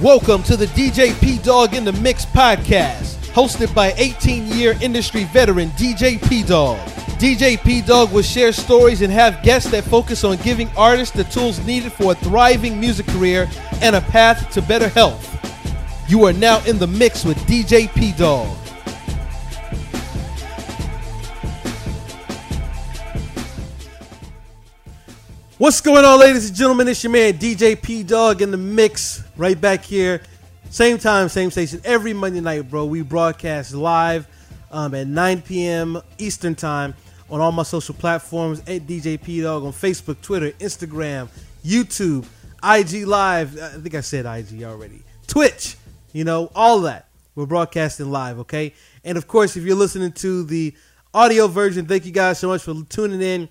Welcome to the DJ P Dog in the Mix podcast, hosted by 18 year industry veteran DJ P Dog. DJ P Dog will share stories and have guests that focus on giving artists the tools needed for a thriving music career and a path to better health. You are now in the mix with DJ P Dog. What's going on, ladies and gentlemen? It's your man DJ P Dog in the mix, right back here. Same time, same station, every Monday night, bro. We broadcast live um, at 9 p.m. Eastern Time on all my social platforms at DJ P Dog on Facebook, Twitter, Instagram, YouTube, IG Live. I think I said IG already. Twitch, you know, all that. We're broadcasting live, okay? And of course, if you're listening to the audio version, thank you guys so much for tuning in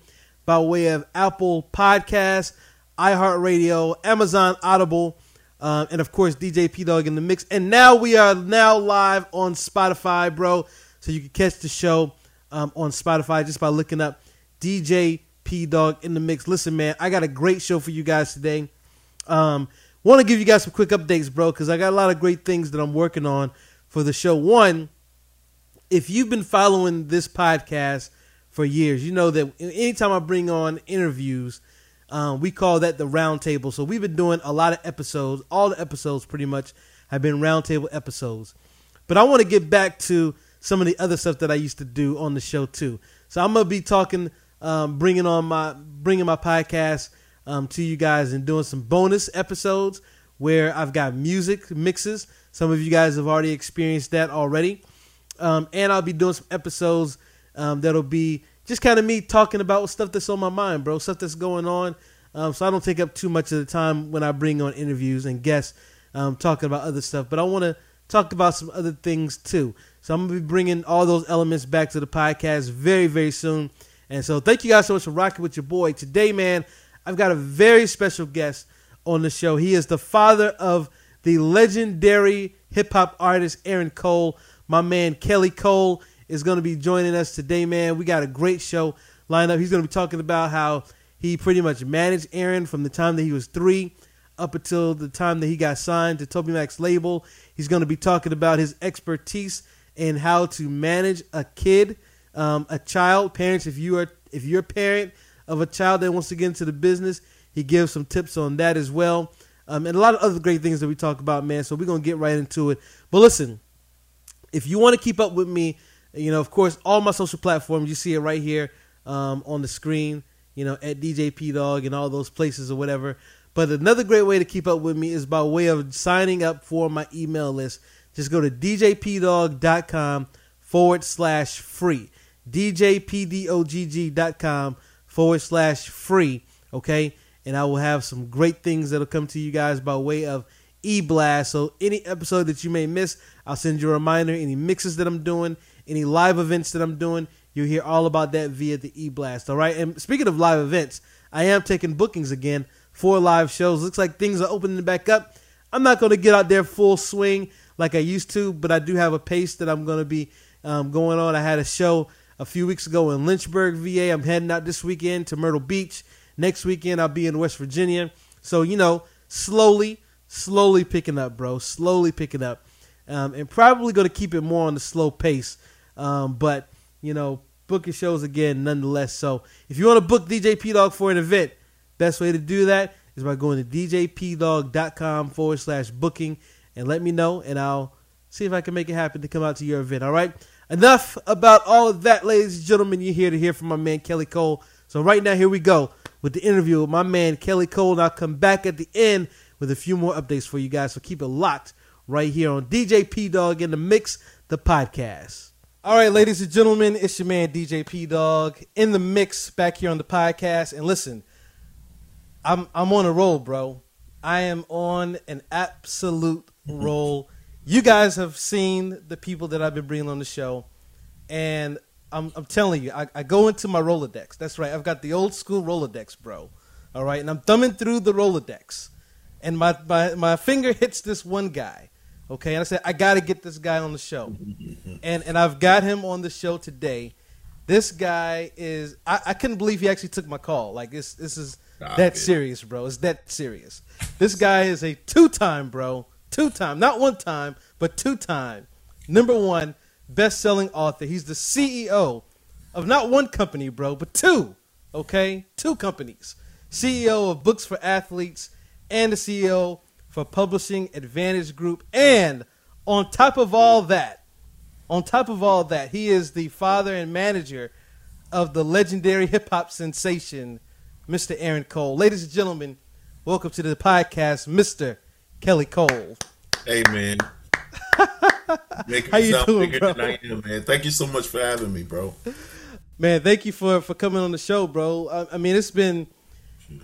by way of Apple Podcasts, iHeartRadio, Amazon Audible, um, and of course DJ P Dog in the mix. And now we are now live on Spotify, bro. So you can catch the show um, on Spotify just by looking up DJ P Dog in the mix. Listen, man, I got a great show for you guys today. Um, Want to give you guys some quick updates, bro, because I got a lot of great things that I'm working on for the show. One, if you've been following this podcast for years. You know that anytime I bring on interviews, um, we call that the roundtable. So we've been doing a lot of episodes. All the episodes pretty much have been roundtable episodes. But I want to get back to some of the other stuff that I used to do on the show too. So I'm gonna be talking, um, bringing on my bringing my podcast um, to you guys and doing some bonus episodes where I've got music mixes. Some of you guys have already experienced that already, um, and I'll be doing some episodes um, that'll be just kind of me talking about stuff that's on my mind, bro. Stuff that's going on. Um, so I don't take up too much of the time when I bring on interviews and guests um, talking about other stuff. But I want to talk about some other things too. So I'm gonna be bringing all those elements back to the podcast very, very soon. And so thank you guys so much for rocking with your boy today, man. I've got a very special guest on the show. He is the father of the legendary hip hop artist Aaron Cole. My man Kelly Cole is going to be joining us today, man. We got a great show lined up. He's going to be talking about how he pretty much managed Aaron from the time that he was three up until the time that he got signed to TobyMac's label. He's going to be talking about his expertise in how to manage a kid, um, a child. Parents, if you are if you're a parent of a child that wants to get into the business, he gives some tips on that as well. Um, and a lot of other great things that we talk about, man. So we're gonna get right into it. But listen, if you want to keep up with me you know, of course, all my social platforms, you see it right here um, on the screen, you know, at DJ P Dog and all those places or whatever. But another great way to keep up with me is by way of signing up for my email list. Just go to djpdog.com forward slash free. djpdog.com forward slash free. Okay. And I will have some great things that'll come to you guys by way of e blast. So any episode that you may miss, I'll send you a reminder. Any mixes that I'm doing, any live events that I'm doing, you'll hear all about that via the e blast. All right. And speaking of live events, I am taking bookings again for live shows. Looks like things are opening back up. I'm not going to get out there full swing like I used to, but I do have a pace that I'm going to be um, going on. I had a show a few weeks ago in Lynchburg, VA. I'm heading out this weekend to Myrtle Beach. Next weekend, I'll be in West Virginia. So, you know, slowly, slowly picking up, bro. Slowly picking up. Um, and probably going to keep it more on the slow pace um, but you know, booking shows again, nonetheless. So if you want to book DJ P Dog for an event, best way to do that is by going to djpdog.com forward slash booking and let me know, and I'll see if I can make it happen to come out to your event. All right. Enough about all of that, ladies and gentlemen. You're here to hear from my man Kelly Cole. So right now, here we go with the interview with my man Kelly Cole, and I'll come back at the end with a few more updates for you guys. So keep it locked right here on DJ P Dog in the Mix, the podcast. All right, ladies and gentlemen, it's your man DJ P Dog in the mix back here on the podcast. And listen, I'm I'm on a roll, bro. I am on an absolute roll. You guys have seen the people that I've been bringing on the show, and I'm I'm telling you, I, I go into my Rolodex. That's right, I've got the old school Rolodex, bro. All right, and I'm thumbing through the Rolodex, and my my my finger hits this one guy Okay, and I said I got to get this guy on the show, and and I've got him on the show today. This guy is I, I couldn't believe he actually took my call. Like this this is Stop that it. serious, bro. It's that serious. This guy is a two time bro, two time, not one time, but two time, number one best selling author. He's the CEO of not one company, bro, but two. Okay, two companies. CEO of Books for Athletes and the CEO for Publishing Advantage Group. And on top of all that, on top of all that, he is the father and manager of the legendary hip hop sensation, Mr. Aaron Cole. Ladies and gentlemen, welcome to the podcast, Mr. Kelly Cole. Hey man. Making How you doing, bro? Am, man. Thank you so much for having me, bro. Man, thank you for for coming on the show, bro. I, I mean, it's been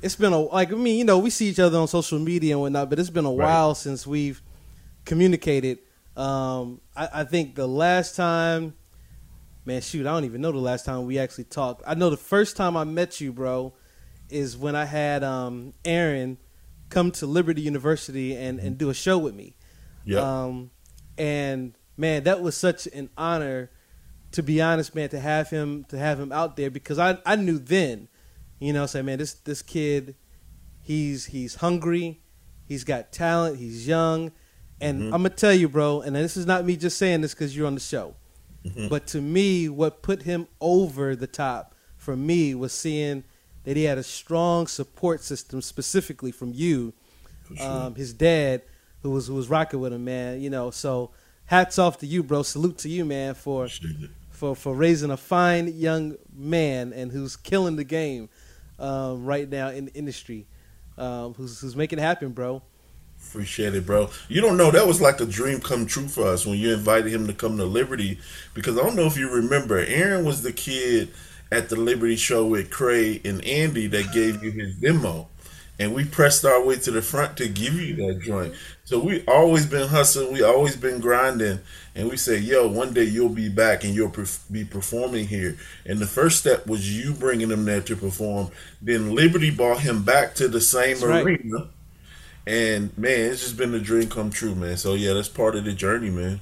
it's been a like I mean, you know, we see each other on social media and whatnot, but it's been a right. while since we've communicated. Um, I, I think the last time, man, shoot, I don't even know the last time we actually talked. I know the first time I met you, bro, is when I had um, Aaron come to Liberty University and, and do a show with me. Yeah. Um, and man, that was such an honor. To be honest, man, to have him to have him out there because I I knew then, you know, say man, this this kid, he's he's hungry, he's got talent, he's young, and mm-hmm. I'm gonna tell you, bro, and this is not me just saying this because you're on the show, mm-hmm. but to me, what put him over the top for me was seeing that he had a strong support system, specifically from you, sure. um, his dad, who was who was rocking with him, man. You know, so hats off to you, bro. Salute to you, man, for for for raising a fine young man and who's killing the game um, right now in the industry. Um, who's who's making it happen, bro. Appreciate it, bro. You don't know that was like a dream come true for us when you invited him to come to Liberty because I don't know if you remember, Aaron was the kid at the Liberty show with Cray and Andy that gave you his demo and we pressed our way to the front to give you that joint. So we always been hustling, we always been grinding, and we say, "Yo, one day you'll be back and you'll be performing here." And the first step was you bringing him there to perform. Then Liberty brought him back to the same that's arena, right. and man, it's just been a dream come true, man. So yeah, that's part of the journey, man.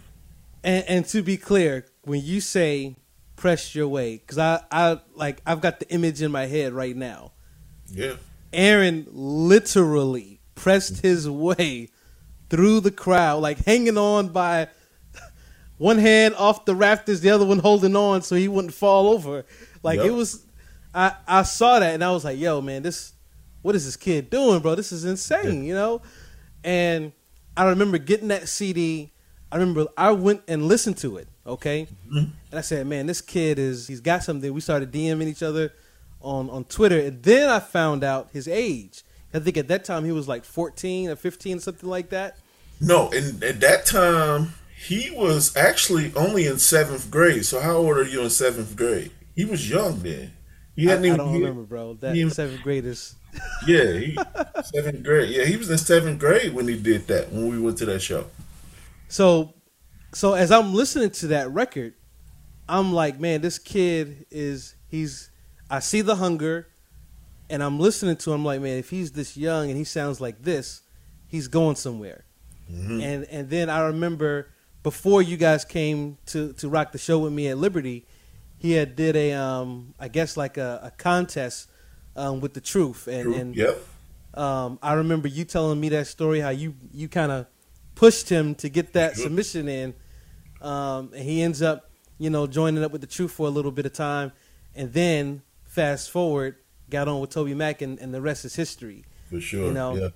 And, and to be clear, when you say press your way, because I, I like I've got the image in my head right now. Yeah Aaron literally pressed his way through the crowd, like hanging on by one hand off the rafters, the other one holding on so he wouldn't fall over. Like yep. it was, I I saw that and I was like, yo, man, this, what is this kid doing, bro? This is insane, you know. And I remember getting that CD. I remember I went and listened to it. Okay, mm-hmm. and I said, man, this kid is he's got something. We started DMing each other on on Twitter, and then I found out his age. I think at that time he was like 14 or 15, something like that. No, and at that time he was actually only in seventh grade. So how old are you in seventh grade? He was young then. He hadn't I, even, I don't remember, bro. That he, seventh grade is. yeah, he, seventh grade. Yeah, he was in seventh grade when he did that. When we went to that show. So, so as I'm listening to that record, I'm like, man, this kid is he's I see the hunger, and I'm listening to him like, man, if he's this young and he sounds like this, he's going somewhere. Mm-hmm. And and then I remember before you guys came to to rock the show with me at Liberty, he had did a um I guess like a, a contest um with the truth and True. and yep. um I remember you telling me that story how you you kind of pushed him to get that submission in um and he ends up you know joining up with the truth for a little bit of time and then fast forward, got on with TobyMac, and, and the rest is history. For sure, you know, yeah.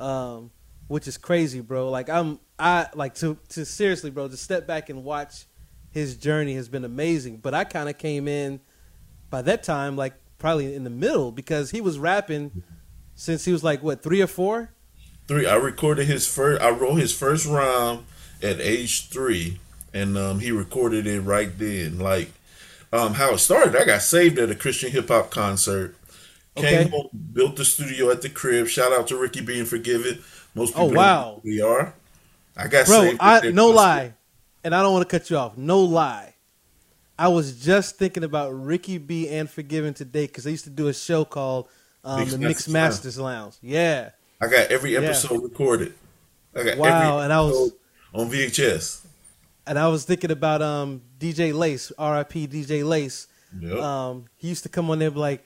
um, which is crazy, bro. Like I'm, I like to to seriously, bro, to step back and watch his journey has been amazing. But I kind of came in by that time, like probably in the middle, because he was rapping since he was like what three or four. Three. I recorded his first. I wrote his first rhyme at age three, and um, he recorded it right then. Like um, how it started. I got saved at a Christian hip hop concert. Okay. Came home, built the studio at the crib. Shout out to Ricky B and Forgiven. Most oh, people oh wow, we are. I got bro. Saved I no lie, and I don't want to cut you off. No lie. I was just thinking about Ricky B and Forgiven today because I used to do a show called um, Mixed the Mixed Masters Lounge. Yeah, I got every episode yeah. recorded. I got wow, and I was on VHS and I was thinking about um, DJ Lace, R.I.P. DJ Lace. Yep. Um, he used to come on there like,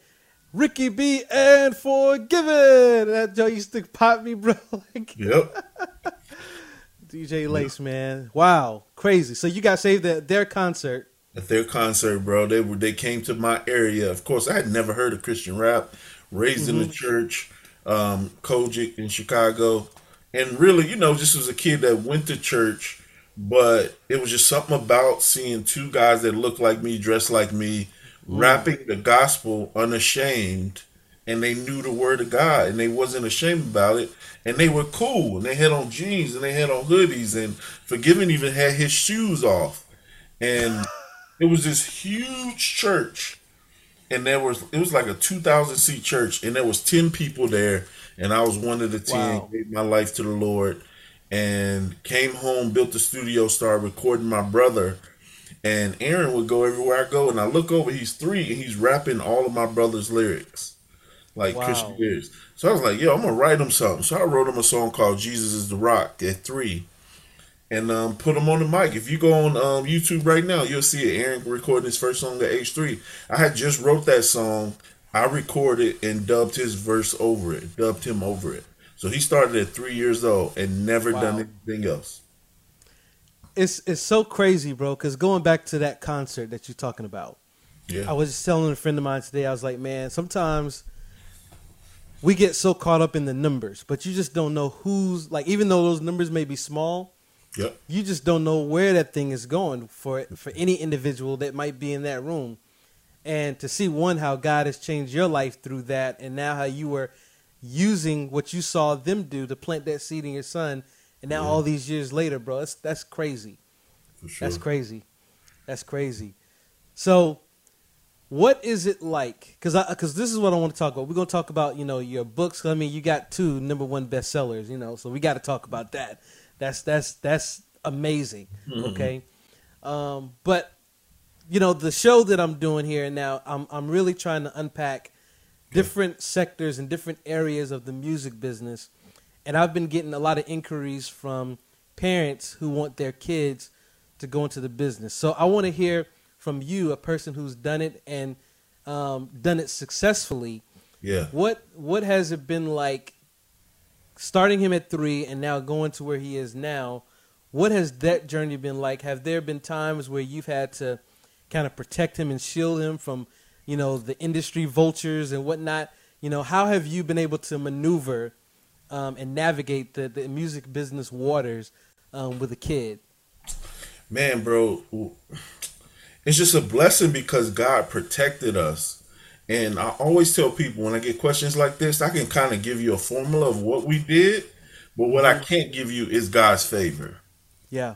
Ricky B and Forgiven. That Joe used to pop me, bro. like, yep. DJ Lace, man. Wow, crazy. So you got saved at their concert. At their concert, bro. They were they came to my area. Of course, I had never heard of Christian rap. Raised mm-hmm. in the mm-hmm. church, um, COGIC in Chicago, and really, you know, just was a kid that went to church, but it was just something about seeing two guys that looked like me, dressed like me, rapping the gospel unashamed and they knew the word of God and they wasn't ashamed about it and they were cool and they had on jeans and they had on hoodies and forgiven even had his shoes off. And it was this huge church and there was it was like a 2000 seat church and there was 10 people there and I was one of the 10 wow. gave my life to the Lord and came home built the studio started recording my brother and Aaron would go everywhere I go and I look over he's 3 and he's rapping all of my brother's lyrics like wow. Christian lyrics. So I was like, yo, I'm gonna write him something. So I wrote him a song called "Jesus Is the Rock" at three, and um, put him on the mic. If you go on um, YouTube right now, you'll see it. Aaron recording his first song at age three. I had just wrote that song. I recorded and dubbed his verse over it, dubbed him over it. So he started at three years old and never wow. done anything else. It's it's so crazy, bro. Because going back to that concert that you're talking about, yeah. I was just telling a friend of mine today. I was like, man, sometimes we get so caught up in the numbers, but you just don't know who's like. Even though those numbers may be small, yep. you just don't know where that thing is going for for any individual that might be in that room. And to see one how God has changed your life through that, and now how you were using what you saw them do to plant that seed in your son, and now yeah. all these years later, bro, that's that's crazy. Sure. That's crazy. That's crazy. So what is it like? Because I because this is what I want to talk about. We're gonna talk about you know your books. I mean, you got two number one bestsellers. You know, so we got to talk about that. That's that's that's amazing. Mm-hmm. Okay, um, but you know the show that I'm doing here now, I'm I'm really trying to unpack different sectors and different areas of the music business, and I've been getting a lot of inquiries from parents who want their kids to go into the business. So I want to hear from you, a person who's done it and um, done it successfully. Yeah. What what has it been like starting him at three and now going to where he is now? What has that journey been like? Have there been times where you've had to kind of protect him and shield him from, you know, the industry vultures and whatnot? You know, how have you been able to maneuver um, and navigate the, the music business waters um, with a kid? Man, bro, it's just a blessing because God protected us. And I always tell people when I get questions like this, I can kind of give you a formula of what we did, but what I can't give you is God's favor. Yeah.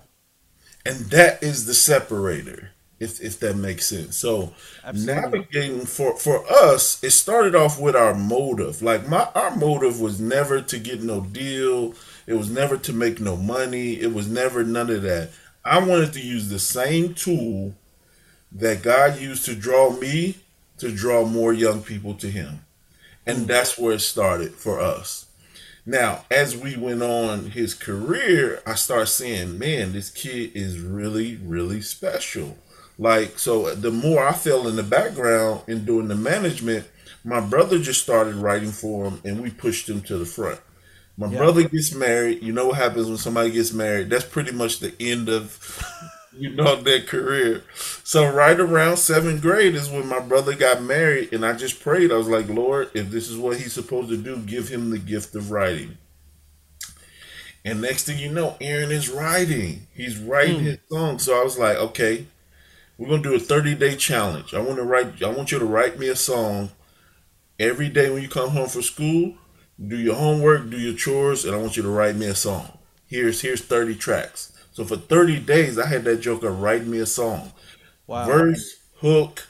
And that is the separator, if if that makes sense. So Absolutely. navigating for for us, it started off with our motive. Like my our motive was never to get no deal. It was never to make no money. It was never none of that. I wanted to use the same tool that God used to draw me to draw more young people to Him. And mm. that's where it started for us. Now, as we went on his career, I started saying, man, this kid is really, really special. Like, so the more I fell in the background in doing the management, my brother just started writing for him and we pushed him to the front. My yeah. brother gets married. You know what happens when somebody gets married? That's pretty much the end of you know, their career. So right around seventh grade is when my brother got married, and I just prayed. I was like, Lord, if this is what he's supposed to do, give him the gift of writing. And next thing you know, Aaron is writing. He's writing mm. his song. So I was like, okay, we're gonna do a 30 day challenge. I want to write. I want you to write me a song every day when you come home from school. Do your homework, do your chores, and I want you to write me a song. Here's here's 30 tracks. So for 30 days, I had that joker write me a song. Wow. Verse, hook,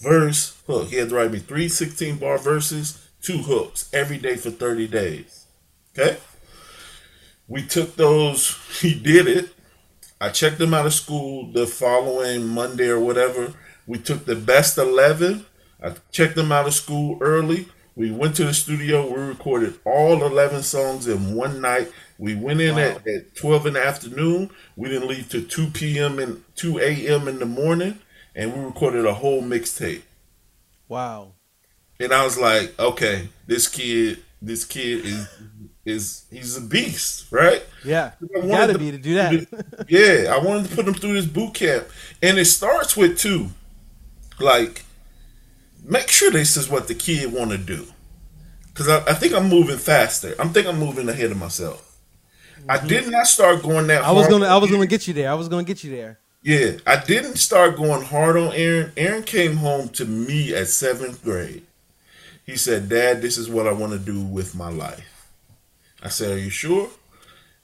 verse, hook. He had to write me three 16 bar verses, two hooks every day for 30 days. Okay? We took those, he did it. I checked them out of school the following Monday or whatever. We took the best 11. I checked them out of school early. We went to the studio. We recorded all 11 songs in one night. We went in wow. at, at 12 in the afternoon. We didn't leave till 2 p.m. and 2 a.m. in the morning. And we recorded a whole mixtape. Wow. And I was like, okay, this kid this kid is is he's a beast, right? Yeah, you gotta to, be to do that. yeah, I wanted to put him through this boot camp, and it starts with two, like make sure this is what the kid want to do, because I, I, think I'm moving faster. I'm think I'm moving ahead of myself. Mm-hmm. I did not start going that. I was gonna I was gonna get you there. I was gonna get you there. Yeah, I didn't start going hard on Aaron. Aaron came home to me at seventh grade. He said, Dad, this is what I want to do with my life. I said, Are you sure?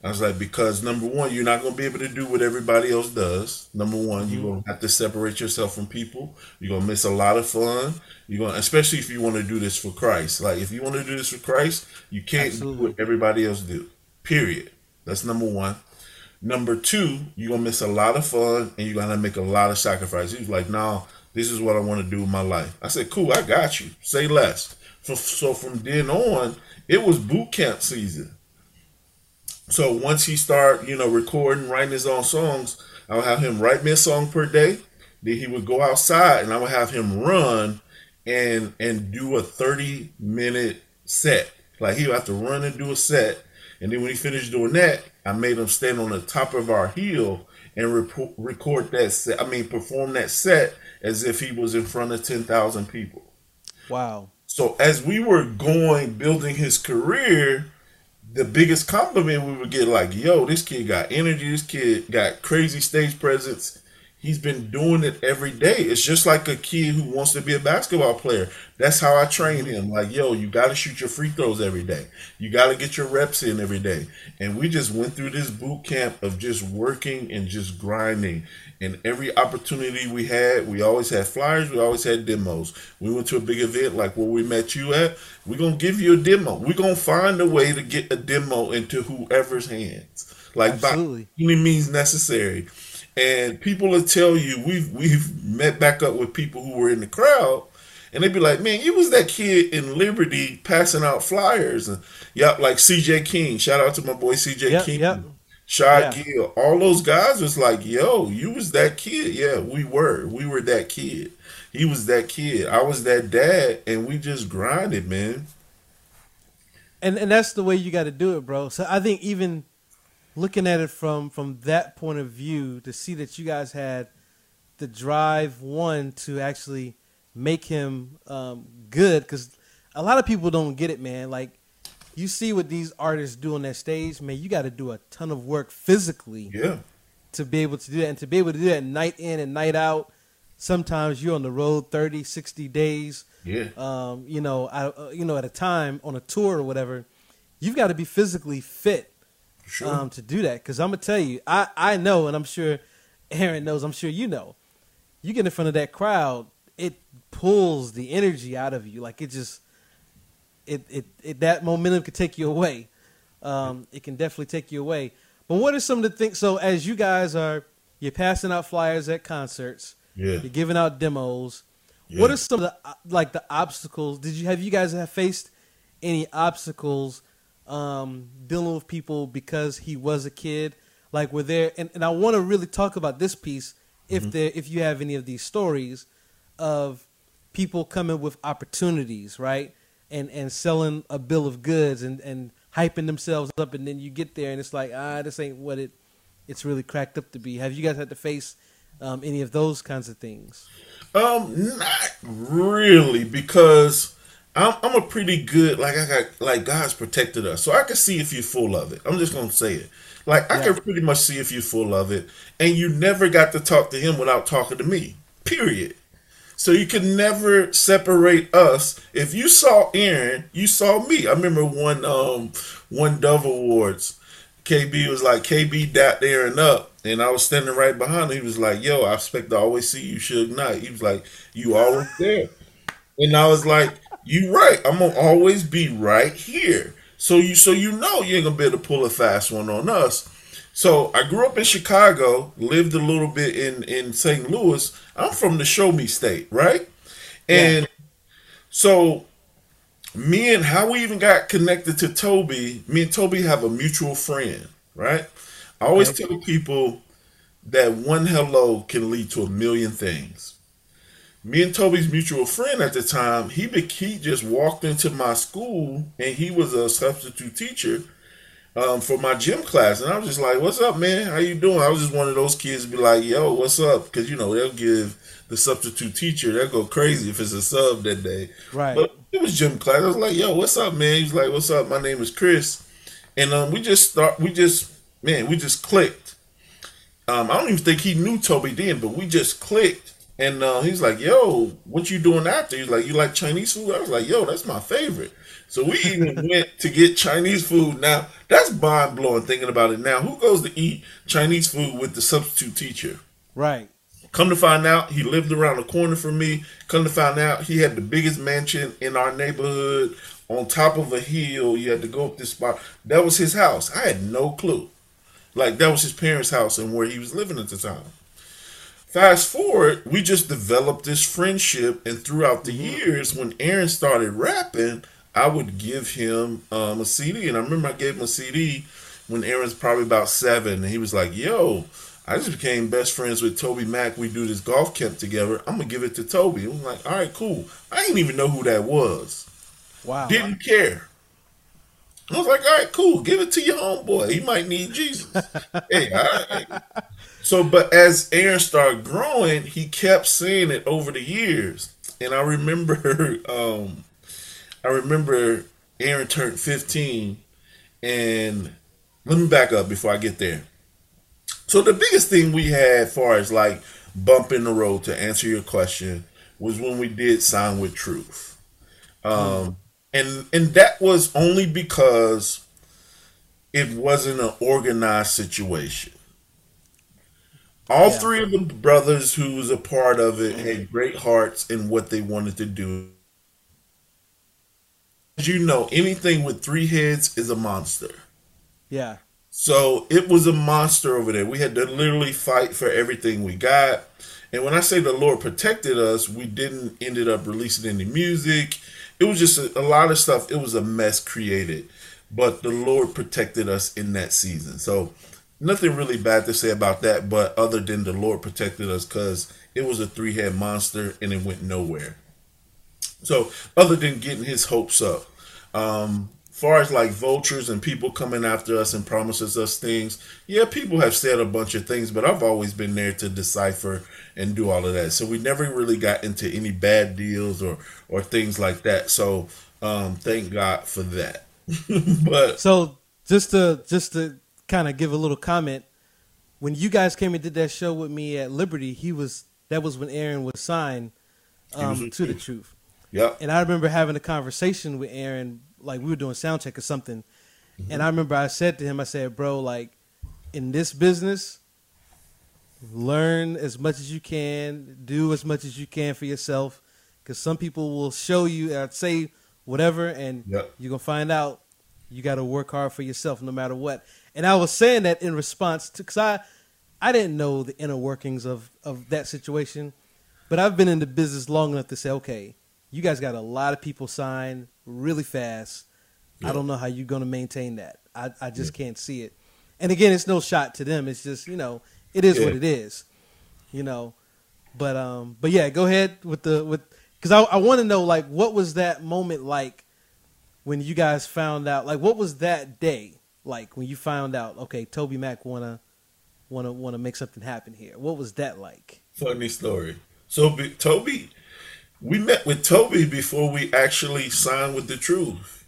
I was like, because number one, you're not going to be able to do what everybody else does. Number one, you're mm-hmm. going to have to separate yourself from people. You're going to miss a lot of fun. You're going, to, especially if you want to do this for Christ. Like if you want to do this for Christ, you can't Absolutely. do what everybody else do. Period. That's number one. Number two, you're gonna miss a lot of fun and you're gonna make a lot of sacrifices. He was like, "No, this is what I want to do with my life." I said, "Cool, I got you. Say less." So from then on, it was boot camp season. So once he start, you know, recording, writing his own songs, I would have him write me a song per day. Then he would go outside, and I would have him run and and do a thirty minute set. Like he would have to run and do a set, and then when he finished doing that, I made him stand on the top of our hill and re- record that set. I mean, perform that set as if he was in front of 10,000 people. Wow. So as we were going, building his career, the biggest compliment we would get, like, yo, this kid got energy, this kid got crazy stage presence, he's been doing it every day. It's just like a kid who wants to be a basketball player. That's how I train him. Like, yo, you got to shoot your free throws every day. You got to get your reps in every day. And we just went through this boot camp of just working and just grinding. And every opportunity we had, we always had flyers, we always had demos. We went to a big event like where we met you at, we're going to give you a demo. We're going to find a way to get a demo into whoever's hands. Like Absolutely. by any means necessary and people will tell you we've we've met back up with people who were in the crowd, and they'd be like, "Man, you was that kid in Liberty passing out flyers." And yep, like C.J. King. Shout out to my boy C.J. Yep, King. Yep. Shad yeah. Gill, all those guys was like, "Yo, you was that kid." Yeah, we were. We were that kid. He was that kid. I was that dad, and we just grinded, man. And and that's the way you got to do it, bro. So I think even looking at it from from that point of view to see that you guys had the drive one to actually make him um, good because a lot of people don't get it man. Like you see what these artists do on that stage man you got to do a ton of work physically yeah. to be able to do that. And to be able to do that night in and night out sometimes you're on the road 30 60 days yeah. um, you know I, uh, you know at a time on a tour or whatever you've got to be physically fit sure. um, to do that. Because I'm gonna tell you, I I know, and I'm sure Aaron knows. I'm sure you know. You get in front of that crowd, it pulls the energy out of you. Like it just, it it, it that momentum could take you away. Um, it can definitely take you away. But what are some of the things? So as you guys are, you're passing out flyers at concerts. Yeah. You're giving out demos. Yeah. What are some of the like the obstacles? Did you have you guys have faced any obstacles um, dealing with people because he was a kid. Like we're there, and, and I want to really talk about this piece if mm-hmm. there if you have any of these stories of people coming with opportunities, right? And and selling a bill of goods and and hyping themselves up, and then you get there and it's like ah, this ain't what it it's really cracked up to be. Have you guys had to face um, any of those kinds of things? Um, not really, because I'm, I'm a pretty good like I got like God's protected us, so I can see if you're full of it. I'm just gonna say it. Like I can pretty much see if you're full of it, and you never got to talk to him without talking to me. Period. So you can never separate us. If you saw Aaron, you saw me. I remember one um one Dove Awards. KB was like KB dapped Aaron up, and I was standing right behind him. He was like, "Yo, I expect to always see you, Suge Knight." He was like, "You always there," and I was like, you right. I'm gonna always be right here. So you so you know you ain't gonna be able to pull a fast one on us. So I grew up in Chicago, lived a little bit in in St. Louis. I'm from the Show Me State, right? And yeah. so me and how we even got connected to Toby. Me and Toby have a mutual friend, right? I always okay. tell people that one hello can lead to a million things. Me and Toby's mutual friend at the time, he he just walked into my school and he was a substitute teacher um, for my gym class, and I was just like, "What's up, man? How you doing?" I was just one of those kids to be like, "Yo, what's up?" Because you know they'll give the substitute teacher they'll go crazy if it's a sub that day. Right. But it was gym class. I was like, "Yo, what's up, man?" He's like, "What's up? My name is Chris," and um, we just start. We just man, we just clicked. Um, I don't even think he knew Toby then, but we just clicked. And uh, he's like, "Yo, what you doing after?" He's like, "You like Chinese food?" I was like, "Yo, that's my favorite." So we even went to get Chinese food. Now that's mind blowing thinking about it. Now who goes to eat Chinese food with the substitute teacher? Right. Come to find out, he lived around the corner from me. Come to find out, he had the biggest mansion in our neighborhood on top of a hill. You had to go up this spot. That was his house. I had no clue. Like that was his parents' house and where he was living at the time. Fast forward, we just developed this friendship, and throughout the years, when Aaron started rapping, I would give him um, a CD, and I remember I gave him a CD when Aaron's probably about seven, and he was like, "Yo, I just became best friends with Toby Mac. We do this golf camp together. I'm gonna give it to Toby." I'm like, "All right, cool." I didn't even know who that was. Wow. Didn't care. I was like, "All right, cool. Give it to your homeboy. He might need Jesus." hey, all right. So, but as Aaron started growing, he kept saying it over the years, and I remember, um, I remember Aaron turned 15, and let me back up before I get there. So the biggest thing we had, far as like bump in the road, to answer your question, was when we did sign with Truth, um, and and that was only because it wasn't an organized situation. All yeah. three of the brothers who was a part of it had great hearts in what they wanted to do. As you know, anything with three heads is a monster. Yeah. So it was a monster over there. We had to literally fight for everything we got. And when I say the Lord protected us, we didn't ended up releasing any music. It was just a, a lot of stuff. It was a mess created, but the Lord protected us in that season. So nothing really bad to say about that, but other than the Lord protected us because it was a three head monster and it went nowhere. So, other than getting his hopes up, um, far as like vultures and people coming after us and promises us things, yeah, people have said a bunch of things, but I've always been there to decipher and do all of that. So we never really got into any bad deals or or things like that. So um, thank God for that. but so just to just to kind of give a little comment. When you guys came and did that show with me at Liberty, he was that was when Aaron was signed um, was to the truth. Yeah. And I remember having a conversation with Aaron, like we were doing sound check or something. Mm-hmm. And I remember I said to him, I said, bro, like in this business, learn as much as you can, do as much as you can for yourself. Because some people will show you, I'd say whatever, and yep. you're to find out you got to work hard for yourself no matter what. And I was saying that in response to because I I didn't know the inner workings of of that situation, but I've been in the business long enough to say, okay, you guys got a lot of people signed really fast. Yeah. I don't know how you're going to maintain that. I I just yeah. can't see it. And again, it's no shot to them. It's just you know it is yeah. what it is, you know. But um, but yeah, go ahead with the with because I I want to know like what was that moment like when you guys found out like what was that day like when you found out? Okay, Toby Mac wanna wanna wanna make something happen here. What was that like? Funny story. So be, Toby, we met with Toby before we actually signed with the Truth.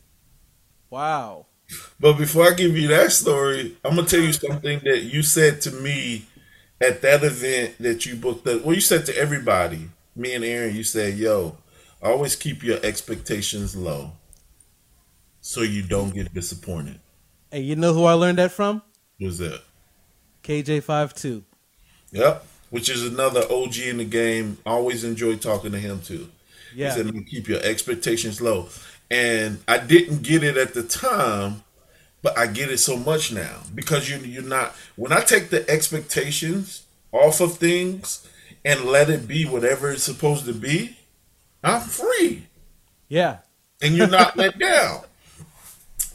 Wow. But before I give you that story, I'm gonna tell you something that you said to me at that event that you booked. Up. Well, you said to everybody, me and Aaron, you said, "Yo, always keep your expectations low, so you don't get disappointed." Hey, you know who I learned that from? Who's that? KJ52. Yep, which is another OG in the game. Always enjoy talking to him too. Yeah. He said, keep your expectations low. And I didn't get it at the time, but I get it so much now because you you're not. When I take the expectations off of things and let it be whatever it's supposed to be, I'm free. Yeah. And you're not let down.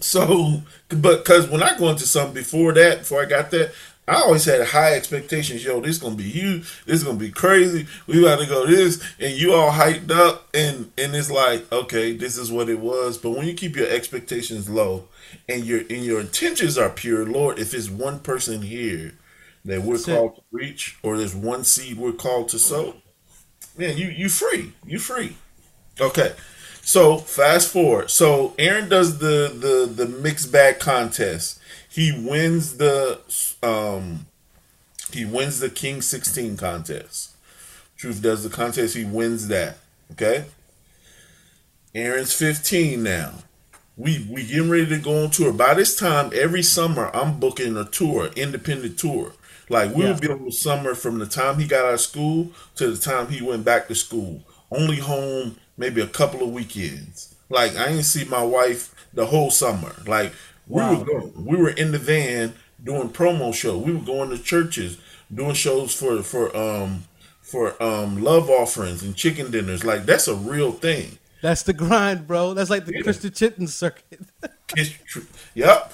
So, but because when I go into something before that, before I got that, I always had high expectations. Yo, this gonna be huge. This is gonna be crazy. We got to go this, and you all hyped up, and and it's like, okay, this is what it was. But when you keep your expectations low, and your and your intentions are pure, Lord, if it's one person here that we're called to reach, or there's one seed we're called to sow, man, you you free, you free. Okay, so fast forward. So Aaron does the the the mixed bag contest. He wins the um he wins the King 16 contest. Truth does the contest, he wins that. Okay? Aaron's 15 now. We we getting ready to go on tour. By this time, every summer I'm booking a tour, independent tour. Like we yeah. be on the summer from the time he got out of school to the time he went back to school. Only home maybe a couple of weekends. Like I didn't see my wife the whole summer. Like we wow. were going, we were in the van doing promo show. We were going to churches doing shows for for um for um love offerings and chicken dinners. Like that's a real thing. That's the grind, bro. That's like the yeah. Christian Chitlin circuit. yep.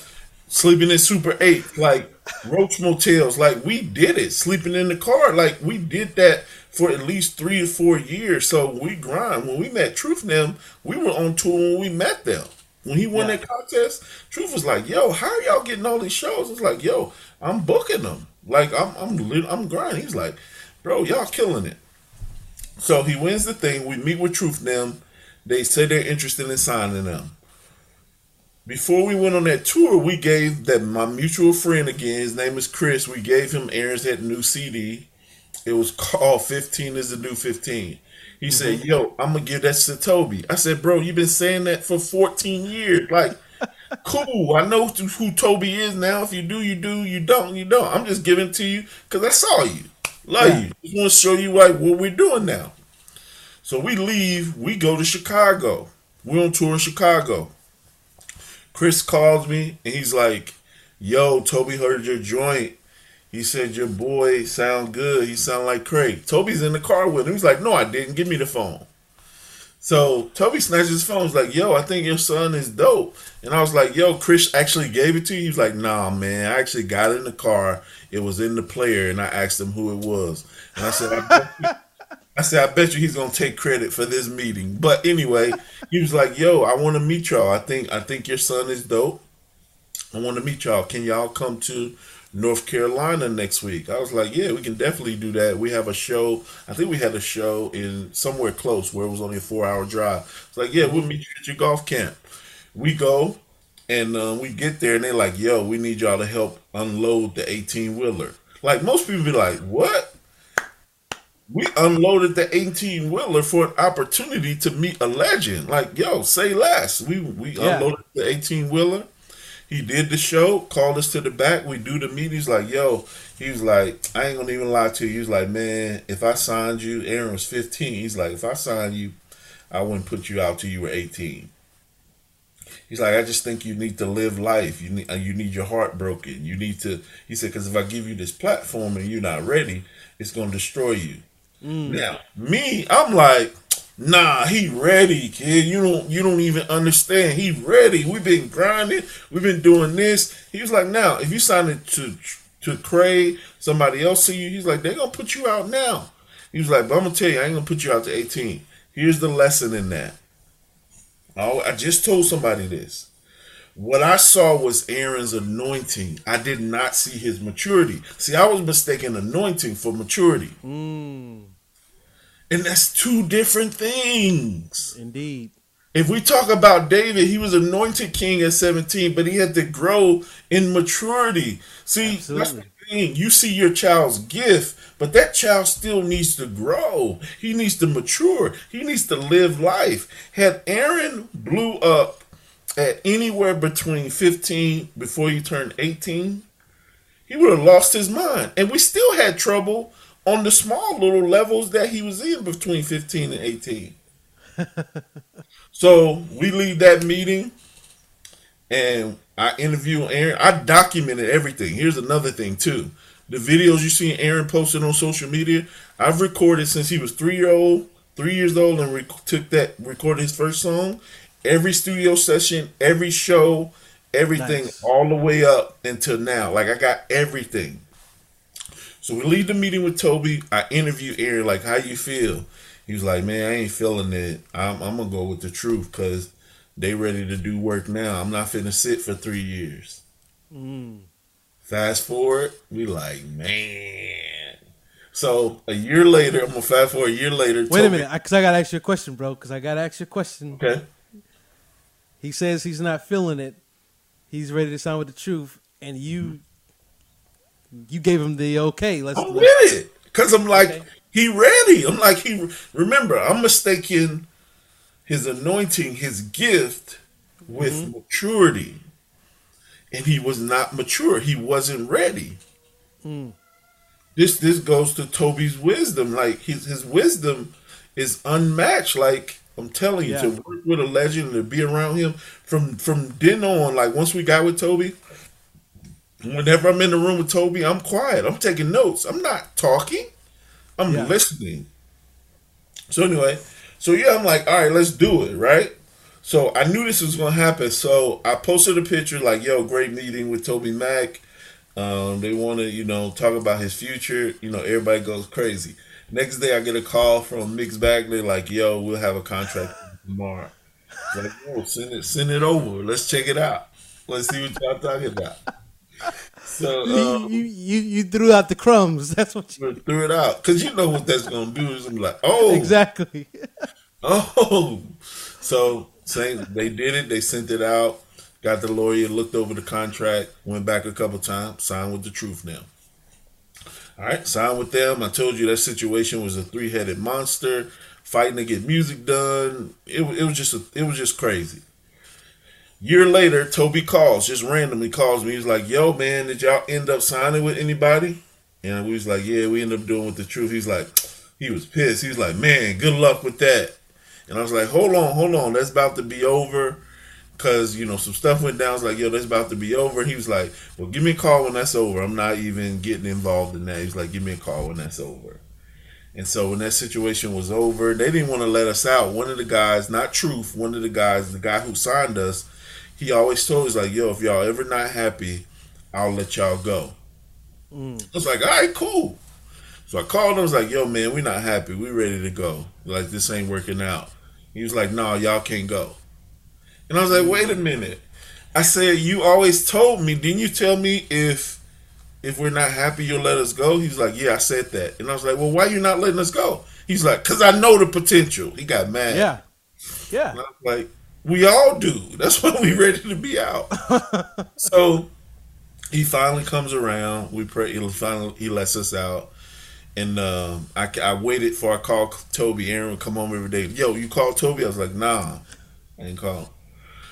Sleeping in Super 8, like Roach Motels, like we did it. Sleeping in the car, like we did that for at least three or four years. So we grind. When we met Truth them, we were on tour when we met them. When he won yeah. that contest, Truth was like, "Yo, how are y'all getting all these shows?" It's like, "Yo, I'm booking them. Like I'm I'm I'm grinding." He's like, "Bro, y'all killing it." So he wins the thing. We meet with Truth them. They say they're interested in signing them. Before we went on that tour, we gave that my mutual friend again. His name is Chris. We gave him Aaron's that new CD. It was called 15 is the new 15. He mm-hmm. said, Yo, I'm gonna give that to Toby. I said, Bro, you've been saying that for 14 years. Like, cool. I know who Toby is now. If you do, you do. You don't, you don't. I'm just giving to you because I saw you. Love yeah. you. Just want to show you like what we're doing now. So we leave, we go to Chicago. We're on tour in Chicago. Chris calls me and he's like, Yo, Toby heard your joint he said, Your boy sound good. He sound like Craig. Toby's in the car with him. He's like, No, I didn't. Give me the phone. So Toby snatches his phone. He's like, Yo, I think your son is dope. And I was like, Yo, Chris actually gave it to you. He was like, Nah, man. I actually got in the car. It was in the player, and I asked him who it was. And I said, I, I said, I bet you he's gonna take credit for this meeting. But anyway, he was like, Yo, I want to meet y'all. I think I think your son is dope. I want to meet y'all. Can y'all come to North Carolina next week. I was like, yeah, we can definitely do that. We have a show. I think we had a show in somewhere close where it was only a four hour drive. It's like, yeah, we'll meet you at your golf camp. We go and uh, we get there and they're like, yo, we need y'all to help unload the 18 wheeler. Like most people be like, what? We unloaded the 18 wheeler for an opportunity to meet a legend. Like, yo, say less. We we yeah. unloaded the 18 wheeler he did the show, called us to the back. We do the meet. He's like, yo, he's like, I ain't gonna even lie to you. He's like, man, if I signed you, Aaron was 15. He's like, if I signed you, I wouldn't put you out till you were 18. He's like, I just think you need to live life. You need, you need your heart broken. You need to. He said, because if I give you this platform and you're not ready, it's gonna destroy you. Mm. Now, me, I'm like, Nah, he ready, kid. You don't you don't even understand. He ready. We've been grinding. We've been doing this. He was like, now, if you sign it to to Craig, somebody else see you, he's like, they're gonna put you out now. He was like, but I'm gonna tell you, I ain't gonna put you out to 18. Here's the lesson in that. Oh, I just told somebody this. What I saw was Aaron's anointing. I did not see his maturity. See, I was mistaking anointing for maturity. Mm. And that's two different things. Indeed. If we talk about David, he was anointed king at 17, but he had to grow in maturity. See, Absolutely. that's the thing. You see your child's gift, but that child still needs to grow. He needs to mature. He needs to live life. Had Aaron blew up at anywhere between 15 before he turned 18, he would have lost his mind. And we still had trouble on the small little levels that he was in between 15 and 18. so we leave that meeting and I interview Aaron. I documented everything. Here's another thing too. The videos you see Aaron posted on social media, I've recorded since he was three year old, three years old, and rec- took that recorded his first song. Every studio session, every show, Everything Nice. all the way up until now. Like I got everything. So we leave the meeting with Toby. I interview Aaron, like, how you feel? He was like, man, I ain't feeling it. I'm, I'm gonna go with the truth because they ready to do work now. I'm not finna sit for three years. Mm. Fast forward, we like, man. So a year later, I'm gonna fast forward a year later. Wait a minute, because I, gotta ask you a question, bro. Because I gotta ask you a question. Okay. He says he's not feeling it. He's ready to sign with the truth, and you, you gave him the okay. Let's. I'm let's with it because I'm like Okay. he ready. I'm like he. Remember, I'm mistaking his anointing, his gift, with Mm-hmm. maturity, and he was not mature. He wasn't ready. Mm. This this goes to Toby's wisdom. Like his his wisdom is unmatched. Like I'm telling you, Yeah. to work with a legend and to be around him from from then on. Like once we got with Toby, whenever I'm in the room with Toby, I'm quiet. I'm taking notes. I'm not talking. I'm Yeah. listening. So anyway, so yeah, I'm like, all right, let's do it, right? So I knew this was gonna happen. So I posted a picture like, yo, great meeting with Toby Mac. Um, they want to, you know, talk about his future. You know, everybody goes crazy. Next day, I get a call from Mix Bagley, like, "Yo, we'll have a contract tomorrow." It's Like, yo, send it, send it over. Let's check it out. Let's see what y'all talking about. So You, um, you, you, you threw out the crumbs. That's what you. threw it out because you know what that's gonna do. Is gonna be like, oh, Exactly. Oh, so same. They did it. They sent it out. Got the lawyer, looked over the contract, went back a couple times, signed with the truth now. All right, signed with them. I told you that situation was a three-headed monster fighting to get music done. It, it was just a, it was just crazy. Year later, Toby calls, just randomly calls me. He's like, "Yo, man, did y'all end up signing with anybody?" And we was like, "Yeah, we ended up doing with the truth." He's like, he was pissed. He was like, "Man, good luck with that." And I was like, "Hold on, hold on, that's about to be over." Cause you know some stuff went down. I was like, "Yo, that's about to be over." He was like, "Well, give me a call when that's over. I'm not even getting involved in that." He was like, "Give me a call when that's over." And so when that situation was over, they didn't want to let us out. One of the guys, not Truth, one of the guys, the guy who signed us, he always told us like, "Yo, if y'all ever not happy, I'll let y'all go." Mm. I was like, "All right, cool." So I called him. I was like, "Yo, man, we not happy. We ready to go. Like this ain't working out." He was like, "No, y'all can't go." And I was like, "Wait a minute." I said, "You always told me. Didn't you tell me if if we're not happy, you'll let us go?" He's like, "Yeah, I said that." And I was like, "Well, why you not letting us go?" He's like, "Cause I know the potential." He got mad. Yeah. Yeah. And I was like, we all do. That's why we ready to be out. so he finally comes around. We pray. He finally he lets us out. And um, I, I waited for I call Toby. Aaron would come home every day. Yo, you called Toby? I was like, nah, I didn't call.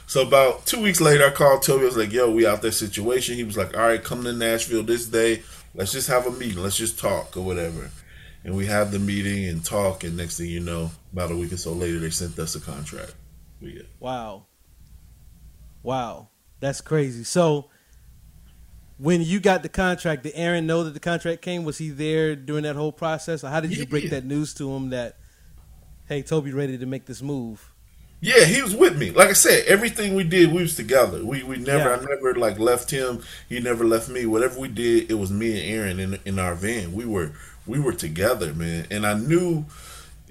So about two weeks later, I called Toby. I was like, yo, we out there situation. He was like, all right, come to Nashville this day. Let's just have a meeting. Let's just talk or whatever. And we have the meeting and talk. And next thing you know, about a week or so later, they sent us a contract. Get Wow. Wow. That's crazy. So when you got the contract, did Aaron know that the contract came? Was he there during that whole process? Or how did you break that news to him that hey, Toby ready to make this move? Yeah, he was with me. Like I said, everything we did, we was together. We we never, Yeah. I never like left him. He never left me. Whatever we did, it was me and Aaron in in our van. We were we were together, man. And I knew.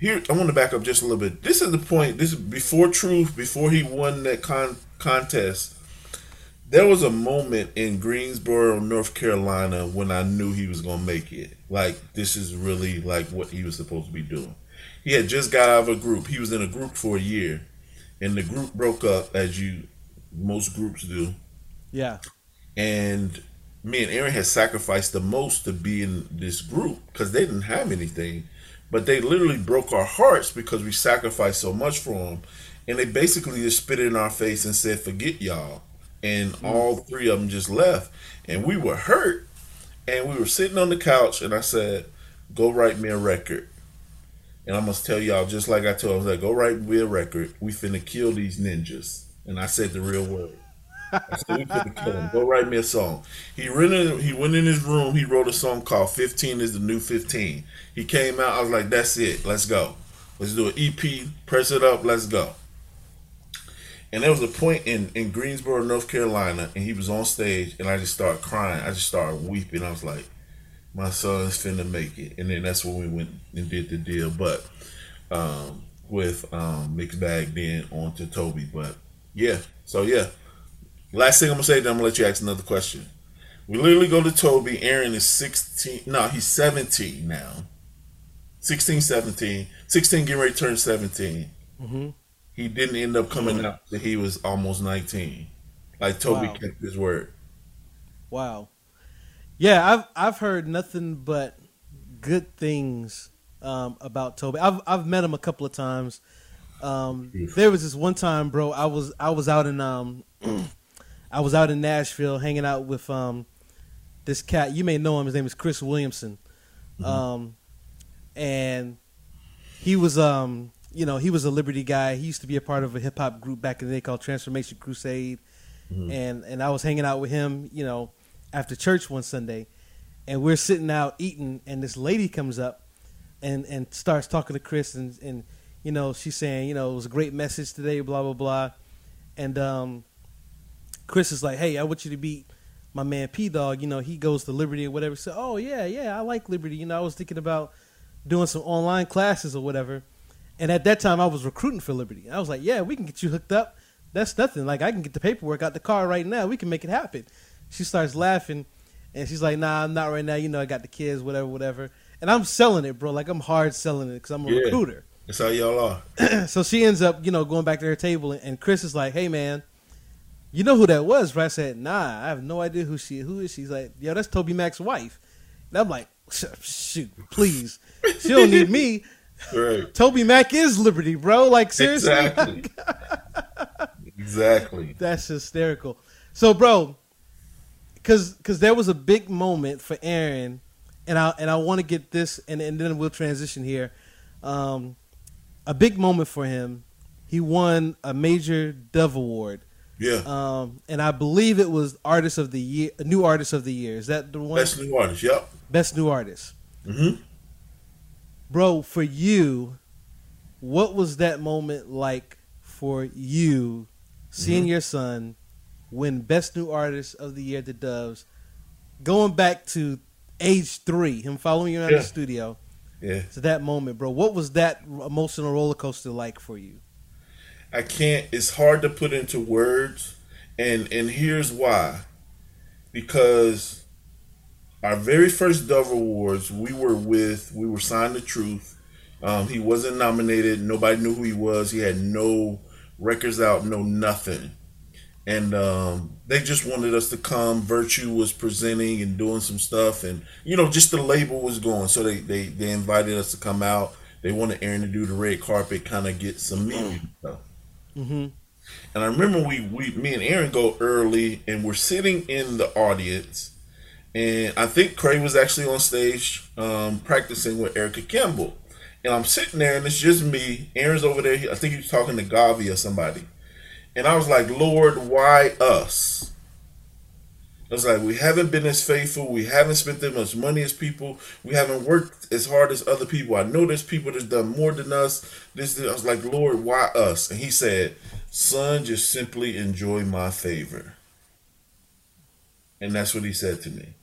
Here, I want to back up just a little bit. This is the point. This is before Truth, before he won that con- contest. There was a moment in Greensboro, North Carolina, when I knew he was gonna make it. Like this is really like what he was supposed to be doing. He had just got out of a group. He was in a group for a year and the group broke up as you most groups do Yeah. and me and aaron had sacrificed the most to be in this group because they didn't have anything but they literally broke our hearts because we sacrificed so much for them and they basically just spit it in our face and said forget y'all and hmm. all three of them just left and we were hurt and we were sitting on the couch and i said go write me a record and I must tell y'all, just like I told, I was like, go write me a record. We finna kill these ninjas. And I said the real word. Said, we finna kill them. Go write me a song. He went in, he went in his room. He wrote a song called 15 is the New 15. He came out. I was like, that's it. Let's go. Let's do an EP. Press it up. Let's go. And there was a point in, in Greensboro, North Carolina, and he was on stage, and I just started crying. I just started weeping. I was like, my son's finna make it. And then that's when we went and did the deal. But um, with um, Mixed Bag then on to Toby. But yeah, so yeah. Last thing I'm gonna say, then I'm gonna let you ask another question. We literally go to Toby. Aaron is 16. No, he's 17 now. 16, 17. 16 getting ready to turn 17. Mm-hmm. He didn't end up coming out till he was almost 19. Like Toby Wow. kept his word. Wow. Yeah, I've I've heard nothing but good things um, about Toby. I've I've met him a couple of times. Um, there was this one time, bro. I was I was out in um I was out in Nashville hanging out with um this cat. You may know him. His name is Chris Williamson. Um, and he was um you know he was a Liberty guy. He used to be a part of a hip hop group back in the day called Transformation Crusade and and I was hanging out with him, you know, after church one Sunday, and we're sitting out eating, and this lady comes up, and and starts talking to Chris, and and you know she's saying, you know, it was a great message today, blah blah blah, and um, Chris is like, hey, I want you to meet my man P Dog. You know, he goes to Liberty or whatever. So, oh yeah, yeah, I like Liberty. You know, I was thinking about doing some online classes or whatever. And at that time, I was recruiting for Liberty. I was like, yeah, we can get you hooked up. That's nothing. Like, I can get the paperwork out the car right now. We can make it happen. She starts laughing, and she's like, nah, I'm not right now. You know, I got the kids, whatever, whatever. And I'm selling it, bro. Like, I'm hard selling it because I'm a Yeah. recruiter. That's how y'all are. so she ends up, you know, going back to her table, and, and Chris is like, "Hey, man, you know who that was?" Right? I said, "Nah, I have no idea who she. Who is? She's like, "Yo, that's Toby Mac's wife." And I'm like, "Shoot, please, she don't need me. Right. Toby Mac is Liberty, bro. Like seriously, Exactly. exactly. that's hysterical." So, bro, because because there was a big moment for Aaron, and I and I want to get this, and and then we'll transition here. Um, a big moment for him. He won a major Dove Award, Yeah. um, and I believe it was Artist of the Year, New Artist of the Year. Is that the one? Best new artist. Yep. Best New Artist, hmm bro. For you, what was that moment like for you, seeing your son win Best New Artist of the Year at the Doves, going back to age three, him following you around Yeah. the studio Yeah. to that moment, bro? What was that emotional roller coaster like for you? I can't. It's hard to put into words, and and here's why. Because our very first Dove Awards, we were with, we were signed to Truth. Um, he wasn't nominated. Nobody knew who he was. He had no records out, no nothing. And um, they just wanted us to come. Virtue was presenting and doing some stuff, and you know, just the label was going. So they they, they invited us to come out. They wanted Aaron to do the red carpet, kind of get some media stuff. Mm-hmm. And I remember we, we me and Aaron go early and we're sitting in the audience. And I think Craig was actually on stage um, practicing with Erica Campbell. And I'm sitting there and it's just me. Aaron's over there. I think he was talking to Gawvi or somebody. And I was like, Lord, why us? I was like, we haven't been as faithful. We haven't spent as much money as people. We haven't worked as hard as other people. I know there's people that's done more than us. This, this. I was like, Lord, why us? And he said, Son, just simply enjoy my favor. And that's what he said to me.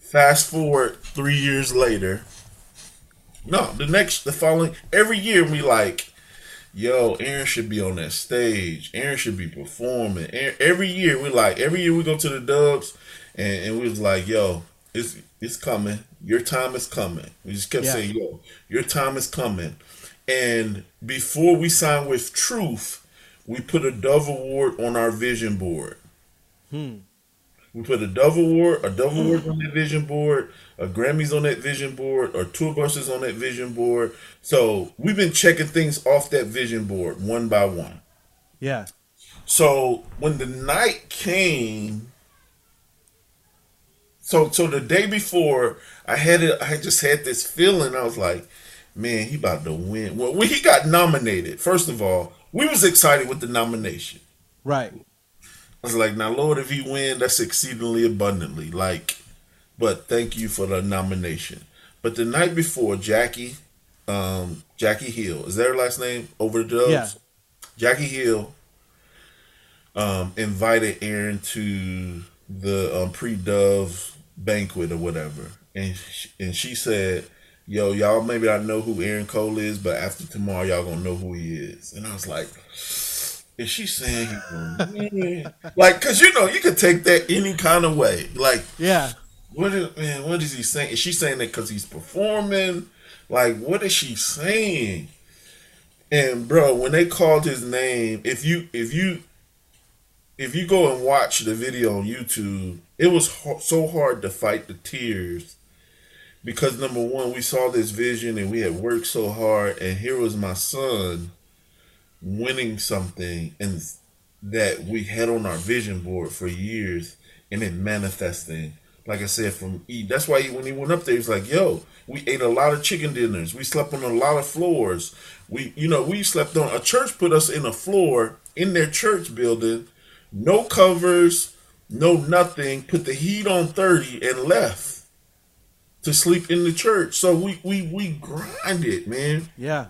Fast forward three years later. No, the next, the following, every year we like, yo, Aaron should be on that stage. Aaron should be performing. Aaron- Every year we like, every year we go to the Dubs, and, and we was like, yo, it's it's coming. Your time is coming. We just kept Yeah. saying, yo, your time is coming. And before we signed with Truth, we put a Dove Award on our vision board. Hmm. We put a Dove Award, a Dove hmm. Award on that vision board, a Grammys on that vision board, or tour buses on that vision board. So we've been checking things off that vision board one by one. Yeah. So when the night came, so so the day before, I had it. I just had this feeling. I was like, man, he about to win. Well, when he got nominated, first of all, we was excited with the nomination. Right. I was like, now Lord, if he win, that's exceedingly abundantly. Like, but thank you for the nomination. But the night before, Jackie, um, Jackie Hill, is that her last name? Over the Dubs? Yeah. Jackie Hill um, invited Aaron to the um, pre-dove banquet or whatever, and she, and she said, "Yo, y'all, maybe I know who Aaron Cole is, but after tomorrow, y'all gonna know who he is." And I was like, "Is she saying like? Cause you know you could take that any kind of way. Like, yeah, what is man? What is he saying? Is she saying that because he's performing? Like, what is she saying?" And bro, when they called his name, if you if you if you go and watch the video on YouTube, it was so hard to fight the tears because number one, we saw this vision and we had worked so hard, and here was my son winning something and that we had on our vision board for years and it manifesting. Like I said, from E. That's why he, when he went up there, he's like, "Yo, we ate a lot of chicken dinners. We slept on a lot of floors. We, you know, we slept on a church put us in a floor in their church building no covers, no nothing, put the heat on 30 and left to sleep in the church. So we we we grinded, man. Yeah.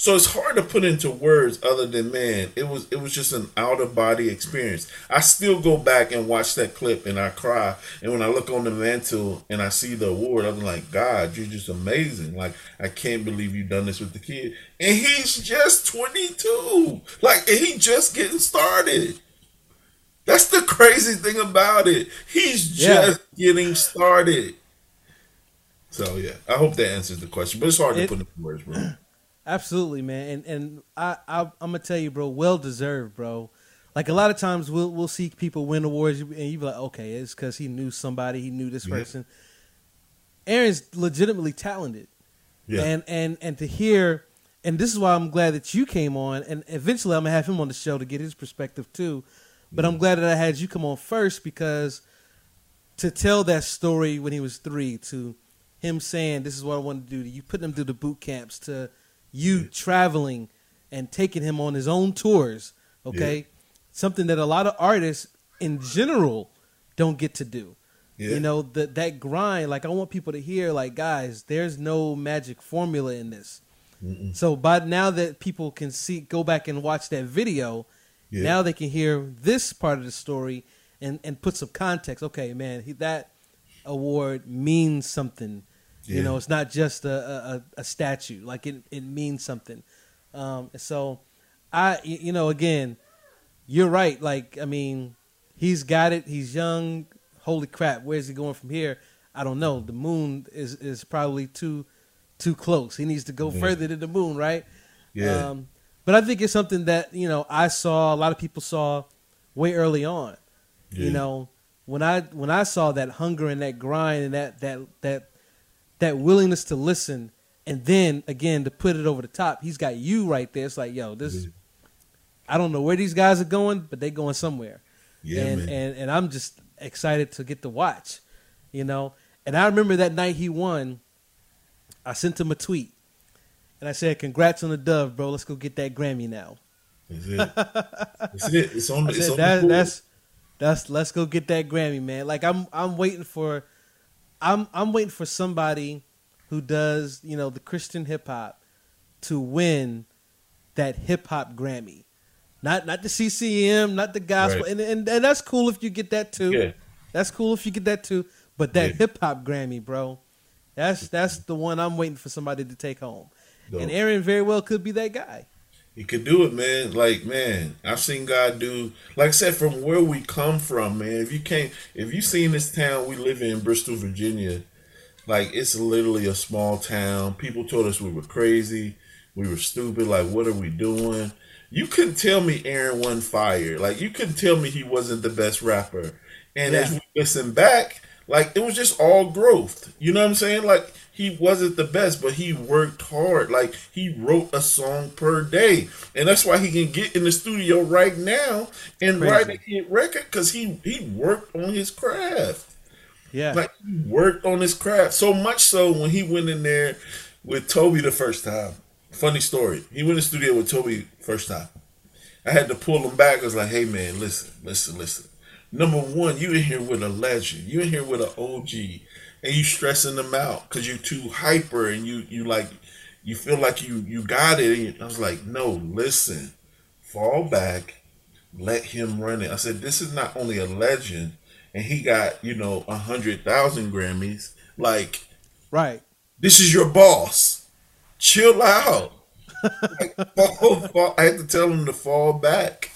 So it's hard to put into words other than man, it was it was just an out of body experience. I still go back and watch that clip and I cry. And when I look on the mantle and I see the award, I'm like, God, you're just amazing. Like I can't believe you've done this with the kid. And he's just 22. Like he just getting started. That's the crazy thing about it. He's just yeah. getting started. So yeah, I hope that answers the question, but it's hard it, to put into words, bro. Absolutely, man, and and I, I am gonna tell you, bro, well deserved, bro. Like a lot of times we'll we'll see people win awards, and you be like, okay, it's because he knew somebody, he knew this yeah. person. Aaron's legitimately talented, yeah, and and and to hear, and this is why I'm glad that you came on, and eventually I'm gonna have him on the show to get his perspective too but I'm glad that I had you come on first because to tell that story when he was three, to him saying, "This is what I want to do," to you putting him through the boot camps, to you yeah. traveling and taking him on his own tours. Okay, yeah. something that a lot of artists in general don't get to do. Yeah. You know that that grind. Like I want people to hear, like guys, there's no magic formula in this. Mm-mm. So, by now that people can see, go back and watch that video yeah. Now they can hear this part of the story and, and put some context. Okay, man, he, that award means something. Yeah. You know, it's not just a, a, a, statue. Like it, it means something. Um, so, I, you know, again, you're right. Like, I mean, he's got it. He's young. Holy crap, where's he going from here? I don't know. The moon is is probably too too close. He needs to go yeah. further than the moon, right? Yeah. Um, but I think it's something that you know I saw a lot of people saw way early on. Yeah. You know, when I when I saw that hunger and that grind and that that that that willingness to listen, and then again to put it over the top, he's got you right there. It's like, yo, this. Yeah. I don't know where these guys are going, but they're going somewhere. Yeah, and, man. and and I'm just excited to get to watch, you know. And I remember that night he won. I sent him a tweet and I said, "Congrats on the dove, bro. Let's go get that Grammy now." That's it. That's it. It's on. It's said, on that, the that's that's let's go get that Grammy, man. Like I'm I'm waiting for, I'm I'm waiting for somebody who does you know the Christian hip hop to win that hip hop Grammy. Not not the CCM, not the gospel, right. and, and, and that's cool if you get that too. Yeah. That's cool if you get that too. But that yeah. hip hop Grammy, bro, that's that's the one I'm waiting for somebody to take home. And Aaron very well could be that guy. He could do it, man. Like, man, I've seen God do. Like I said, from where we come from, man. If you can't, if you seen this town we live in, Bristol, Virginia, like it's literally a small town. People told us we were crazy, we were stupid. Like, what are we doing? You couldn't tell me Aaron won fire. Like, you couldn't tell me he wasn't the best rapper. And yeah. as we listen back, like it was just all growth. You know what I'm saying? Like he wasn't the best, but he worked hard. Like he wrote a song per day, and that's why he can get in the studio right now and Crazy. write a hit record because he he worked on his craft. Yeah, like he worked on his craft so much so when he went in there with Toby the first time. Funny story. He went in the studio with Toby first time. I had to pull him back. I was like, "Hey man, listen, listen, listen. Number one, you in here with a legend. You in here with an OG." And you stressing them out because you're too hyper and you you like you feel like you you got it. And I was like, no, listen, fall back, let him run it. I said, this is not only a legend, and he got you know a hundred thousand Grammys. Like, right? This is your boss. Chill out. like, fall, fall. I had to tell him to fall back,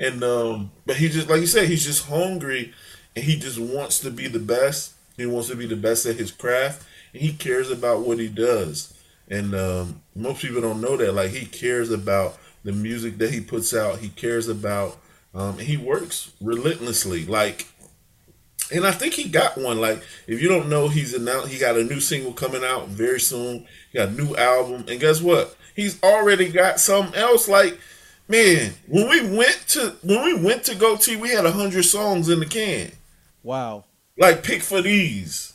and um, but he just like you said, he's just hungry, and he just wants to be the best. He wants to be the best at his craft, and he cares about what he does. And um, most people don't know that. Like he cares about the music that he puts out. He cares about. Um, he works relentlessly. Like, and I think he got one. Like, if you don't know, he's announced he got a new single coming out very soon. He got a new album, and guess what? He's already got something else. Like, man, when we went to when we went to Gotee, we had hundred songs in the can. Wow. Like, pick for these.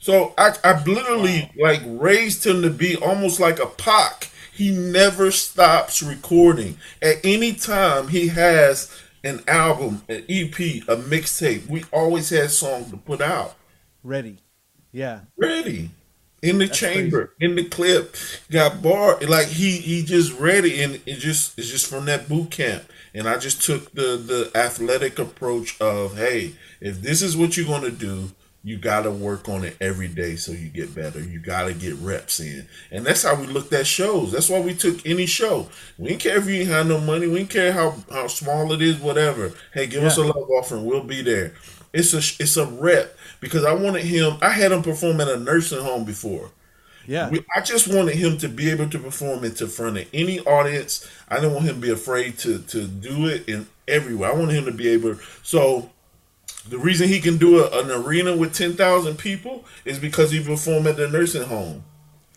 So I, I literally like raised him to be almost like a Pac he never stops recording. At any time he has an album, an EP, a mixtape, we always had songs to put out. Ready. Yeah. Ready. In the That's chamber, crazy. in the clip, got bar like he he just ready and it just it's just from that boot camp. And I just took the the athletic approach of hey, if this is what you're gonna do, you got to work on it every day so you get better. You got to get reps in. And that's how we looked at shows. That's why we took any show. We didn't care if you had no money. We didn't care how, how small it is, whatever. Hey, give yeah. us a love offering. We'll be there. It's a it's a rep because I wanted him. I had him perform at a nursing home before. Yeah. We, I just wanted him to be able to perform it in front of any audience. I don't want him to be afraid to to do it in everywhere. I want him to be able. So the reason he can do a, an arena with 10,000 people is because he performed at the nursing home.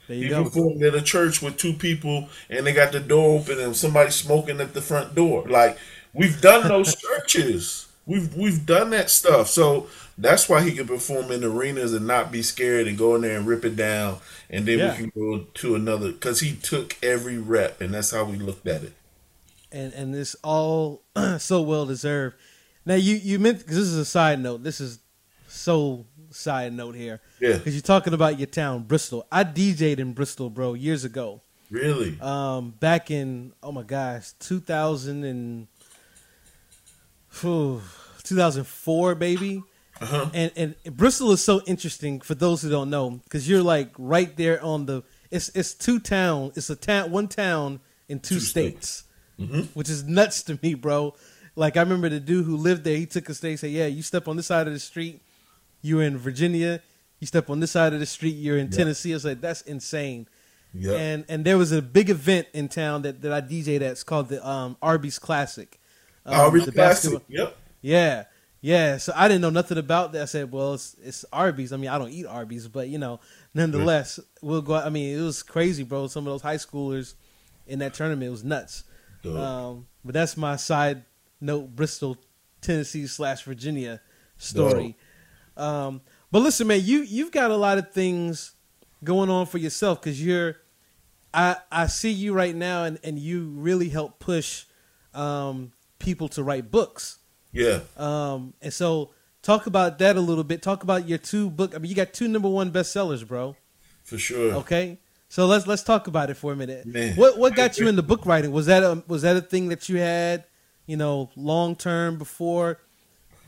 he go. performed at a church with two people and they got the door open and somebody smoking at the front door. Like we've done those churches. We've we've done that stuff. So that's why he can perform in arenas and not be scared and go in there and rip it down and then yeah. we can go to another cuz he took every rep and that's how we looked at it. And and this all so well deserved now you you meant because this is a side note. This is so side note here. Yeah. Because you're talking about your town, Bristol. I DJ'd in Bristol, bro, years ago. Really? Um, back in oh my gosh, 2000 and whew, 2004, baby. Uh-huh. And and Bristol is so interesting for those who don't know because you're like right there on the. It's it's two town. It's a town, one town in two, two states, states. Mm-hmm. which is nuts to me, bro. Like I remember the dude who lived there. He took a stay. Said, "Yeah, you step on this side of the street, you're in Virginia. You step on this side of the street, you're in Tennessee." I was like, "That's insane." Yep. And and there was a big event in town that, that I DJed at. It's called the um, Arby's Classic. Um, Arby's Classic. Yep. Yeah. Yeah, so I didn't know nothing about that. I said, "Well, it's, it's Arby's. I mean, I don't eat Arby's, but you know, nonetheless, we'll go." I mean, it was crazy, bro. Some of those high schoolers in that tournament was nuts. Um, but that's my side note Bristol, Tennessee slash Virginia story. Um, but listen, man, you you've got a lot of things going on for yourself because you're. I I see you right now, and and you really help push um, people to write books. Yeah. Um, and so talk about that a little bit. Talk about your two book. I mean, you got two number one bestsellers, bro. For sure. Okay. So let's let's talk about it for a minute. Man. What what got you into book writing? Was that a was that a thing that you had you know, long term before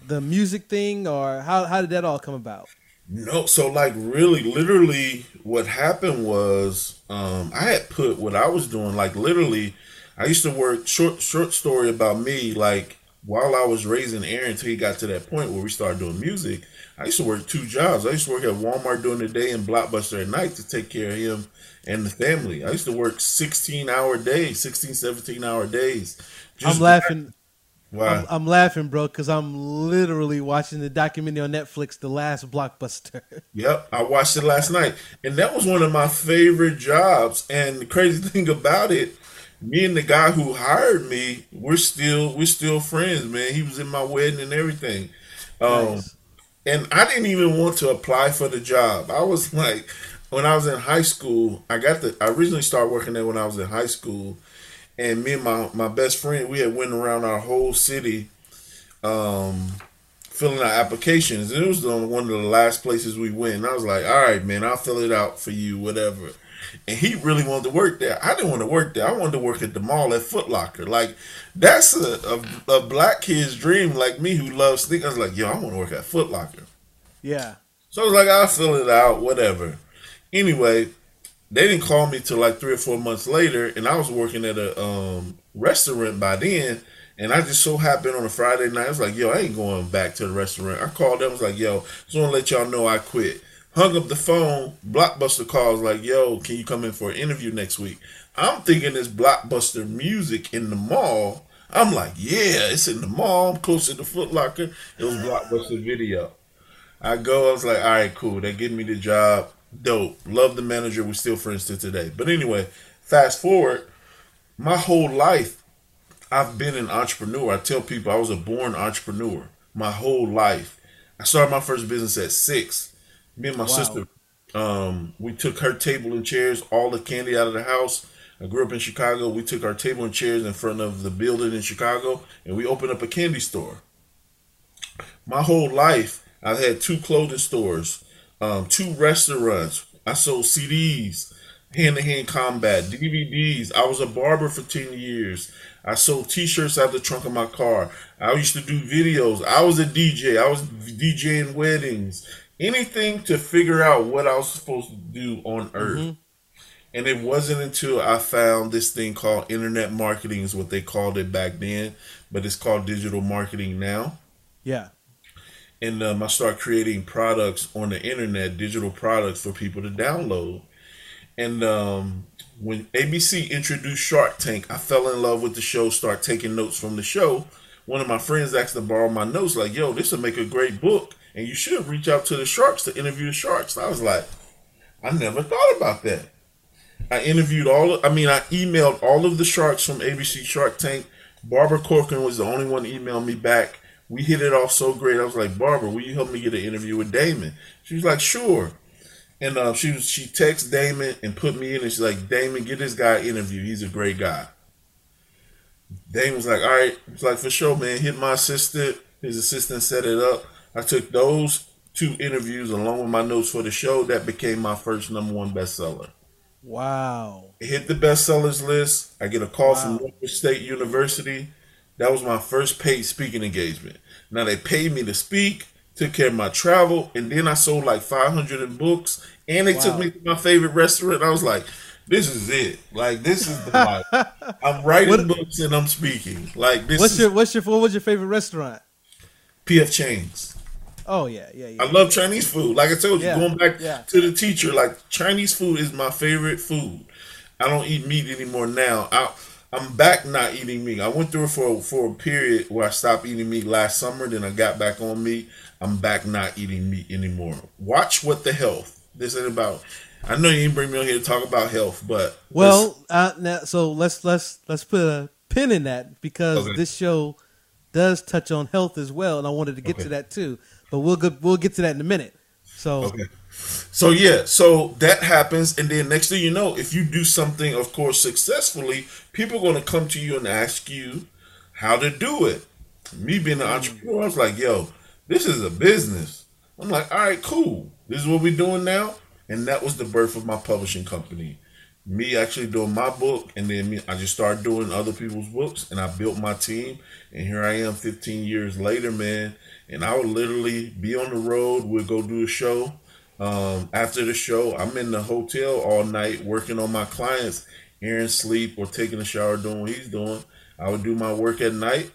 the music thing, or how how did that all come about? No, so like really, literally, what happened was um, I had put what I was doing, like literally, I used to work short short story about me, like while I was raising Aaron until he got to that point where we started doing music. I used to work two jobs. I used to work at Walmart during the day and Blockbuster at night to take care of him and the family. I used to work 16 hour days, 16, 17 hour days I'm laughing. I'm, I'm, laughing, bro, because I'm literally watching the documentary on Netflix, The Last Blockbuster. Yep, I watched it last night, and that was one of my favorite jobs. And the crazy thing about it, me and the guy who hired me, we're still we're still friends, man. He was in my wedding and everything. Um, nice. And I didn't even want to apply for the job. I was like, when I was in high school, I got the. I originally started working there when I was in high school and me and my, my best friend we had went around our whole city um, filling out applications. It was on one of the last places we went. And I was like, all right, man, I'll fill it out for you, whatever. And he really wanted to work there. I didn't want to work there. I wanted to work at the mall at Foot Locker. Like, that's a, a, a black kid's dream, like me, who loves sneakers. I was like, yo, I want to work at Foot Locker. Yeah. So I was like, I'll fill it out, whatever. Anyway, they didn't call me till like three or four months later, and I was working at a um, restaurant by then. And I just so happened on a Friday night, I was like, yo, I ain't going back to the restaurant. I called them, I was like, yo, just want to let y'all know I quit. Hung up the phone, Blockbuster calls, like, yo, can you come in for an interview next week? I'm thinking it's Blockbuster music in the mall. I'm like, yeah, it's in the mall. I'm close to the Foot Locker. It was Blockbuster Video. I go, I was like, all right, cool. They give me the job. Dope. Love the manager. We're still friends to today. But anyway, fast forward, my whole life, I've been an entrepreneur. I tell people I was a born entrepreneur my whole life. I started my first business at six. Me and my wow. sister, um, we took her table and chairs, all the candy out of the house. I grew up in Chicago. We took our table and chairs in front of the building in Chicago and we opened up a candy store. My whole life, I've had two clothing stores, um, two restaurants. I sold CDs, hand to hand combat, DVDs. I was a barber for 10 years. I sold T-shirts out the trunk of my car. I used to do videos. I was a DJ. I was DJing weddings. Anything to figure out what I was supposed to do on Earth. Mm-hmm. And it wasn't until I found this thing called internet marketing, is what they called it back then, but it's called digital marketing now. Yeah. And um, I start creating products on the internet, digital products for people to download. And um, when ABC introduced Shark Tank, I fell in love with the show, start taking notes from the show. One of my friends asked to borrow my notes, like, yo, this will make a great book, and you should reach out to the sharks to interview the sharks. I was like, I never thought about that. I interviewed all of, I mean, I emailed all of the sharks from ABC Shark Tank. Barbara Corcoran was the only one to email me back. We hit it off so great. I was like, Barbara, will you help me get an interview with Daymond? She was like, sure. And uh, she she texted Daymond and put me in, and she's like, Daymond, get this guy an interview. He's a great guy. Daymond was like, all right. It's like, for sure, man. Hit my assistant. His assistant set it up. I took those two interviews along with my notes for the show. That became my first number one bestseller. Wow. It hit the bestsellers list. I get a call wow. from Norfolk State University. That was my first paid speaking engagement. Now they paid me to speak took care of my travel, and then I sold like 500 in books, and they wow. took me to my favorite restaurant. I was like, this is it. Like this is the life. I'm writing what, books and I'm speaking. Like this. What's is, your what's your what was your favorite restaurant? PF Chang's. Oh yeah, yeah, yeah. I love Chinese food. Like I told you, yeah, going back yeah. to the teacher, like Chinese food is my favorite food. I don't eat meat anymore now. I I'm back not eating meat. I went through it for for a period where I stopped eating meat last summer. Then I got back on meat. I'm back not eating meat anymore. Watch what the health. This ain't about. I know you didn't bring me on here to talk about health, but well, uh, now so let's let's let's put a pin in that because okay. this show does touch on health as well, and I wanted to get okay. to that too. But we'll go, we'll get to that in a minute. So okay. So yeah, so that happens, and then next thing you know, if you do something, of course, successfully, people are going to come to you and ask you how to do it. Me being an mm. entrepreneur, I was like, yo, this is a business. I'm like, all right, cool. This is what we're doing now. And that was the birth of my publishing company. Me actually doing my book, and then me, I just started doing other people's books, and I built my team. And here I am 15 years later, man. And I would literally be on the road. We'd go do a show. Um, after the show, I'm in the hotel all night working on my clients. Aaron sleep or taking a shower doing what he's doing. I would do my work at night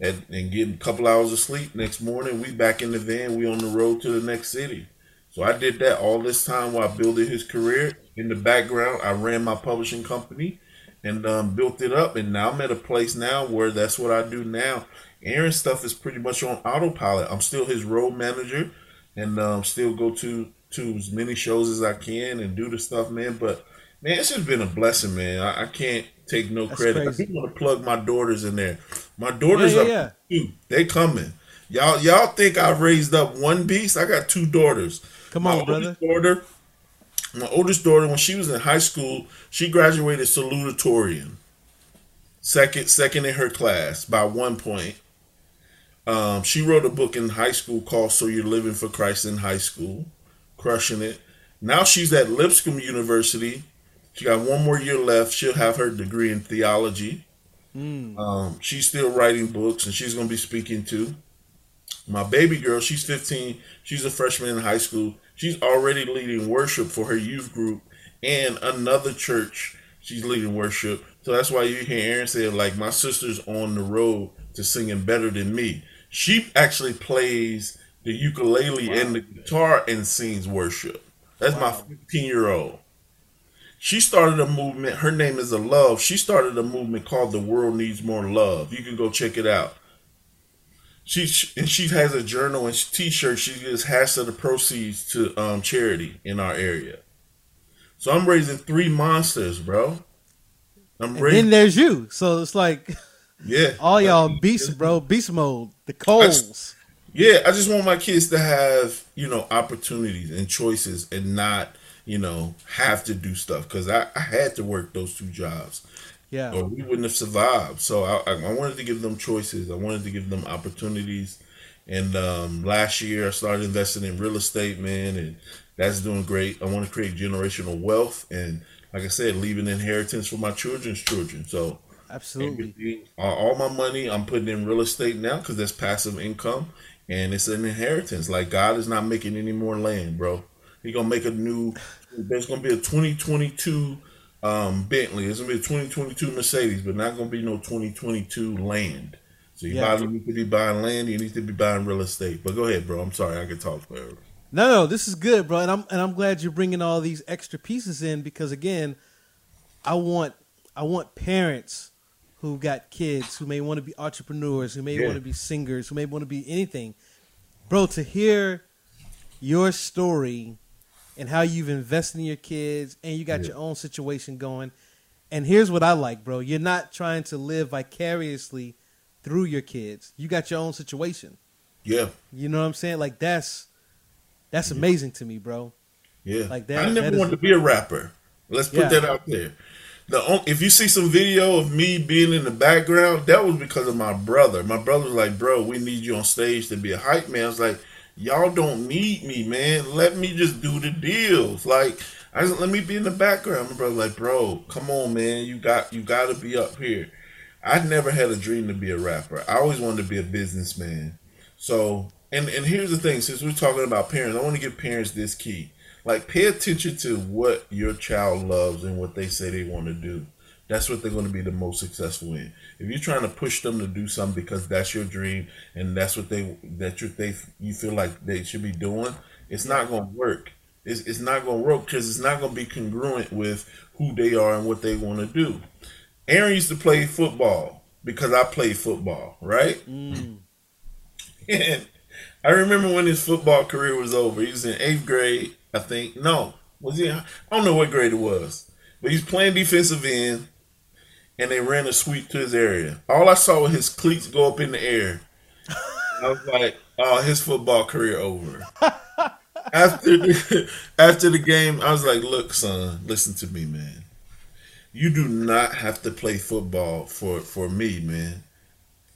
and, and get a couple hours of sleep. Next morning, we back in the van. We on the road to the next city. So I did that all this time while building his career. In the background, I ran my publishing company and um, built it up. And now I'm at a place now where that's what I do now. Aaron's stuff is pretty much on autopilot. I'm still his road manager and um, still go to to as many shows as I can and do the stuff, man. But man, it's just been a blessing, man. I, I can't take no That's credit. Crazy. I do want to plug my daughters in there. My daughters yeah, yeah, are yeah. They coming. Y'all y'all think I've raised up one beast? I got two daughters. Come on, my brother. Daughter, my oldest daughter, when she was in high school, she graduated salutatorian. Second, second in her class by one point. Um, she wrote a book in high school called "So You're Living for Christ in High School," crushing it. Now she's at Lipscomb University. She got one more year left. She'll have her degree in theology. Mm. Um, she's still writing books, and she's going to be speaking too. My baby girl, she's 15. She's a freshman in high school. She's already leading worship for her youth group and another church. She's leading worship. So that's why you hear Aaron say, like, my sister's on the road to singing better than me. She actually plays the ukulele wow. and the guitar and sings worship. That's wow. my 15 year old. She started a movement. Her name is a love. She started a movement called The World Needs More Love. You can go check it out. She and she has a journal and T-shirt. She gives half of the proceeds to um, charity in our area. So I'm raising three monsters, bro. I'm raising. then there's you. So it's like, yeah, all y'all beasts, bro. Beast mode. The Coles. yeah, I just want my kids to have you know opportunities and choices and not you know have to do stuff because I, I had to work those two jobs yeah. Or we wouldn't have survived. So I, I wanted to give them choices. I wanted to give them opportunities. And um, last year I started investing in real estate, man, and that's doing great. I want to create generational wealth and, like I said, leave an inheritance for my children's children. So absolutely, all my money I'm putting in real estate now because that's passive income and it's an inheritance. Like God is not making any more land, bro. He gonna make a new. There's gonna be a 2022 um, Bentley. It's gonna be a 2022 Mercedes, but not gonna be no 2022 land. So you yeah. need to be buying land. You need to be buying real estate. But go ahead, bro. I'm sorry, I can talk forever. No, no, this is good, bro, and I'm and I'm glad you're bringing all these extra pieces in because again, I want I want parents who got kids who may want to be entrepreneurs, who may yeah. want to be singers, who may want to be anything, bro. To hear your story and how you've invested in your kids and you got yeah. your own situation going. And here's what I like, bro. You're not trying to live vicariously through your kids. You got your own situation. Yeah. You know what I'm saying? Like that's that's yeah. amazing to me, bro. Yeah. Like that. I never that wanted to be a rapper. Let's put yeah. that out there. The if you see some video of me being in the background, that was because of my brother. My brother was like, "Bro, we need you on stage to be a hype man." I was like, y'all don't need me, man. Let me just do the deals. Like, I just let me be in the background. My brother, like, bro, come on, man. You got you got to be up here. I never had a dream to be a rapper. I always wanted to be a businessman. So, and and here's the thing: since we're talking about parents, I want to give parents this key. Like, pay attention to what your child loves and what they say they want to do that's what they're going to be the most successful in. If you're trying to push them to do something because that's your dream and that's what they that you they you feel like they should be doing, it's not going to work. It's, it's not going to work because it's not going to be congruent with who they are and what they want to do. Aaron used to play football because I played football, right? Mm. And I remember when his football career was over. He was in eighth grade, I think. No, was he? I don't know what grade it was, but he's playing defensive end and they ran a sweep to his area. All I saw was his cleats go up in the air. I was like, "Oh, his football career over." after the, after the game, I was like, "Look, son, listen to me, man. You do not have to play football for for me, man.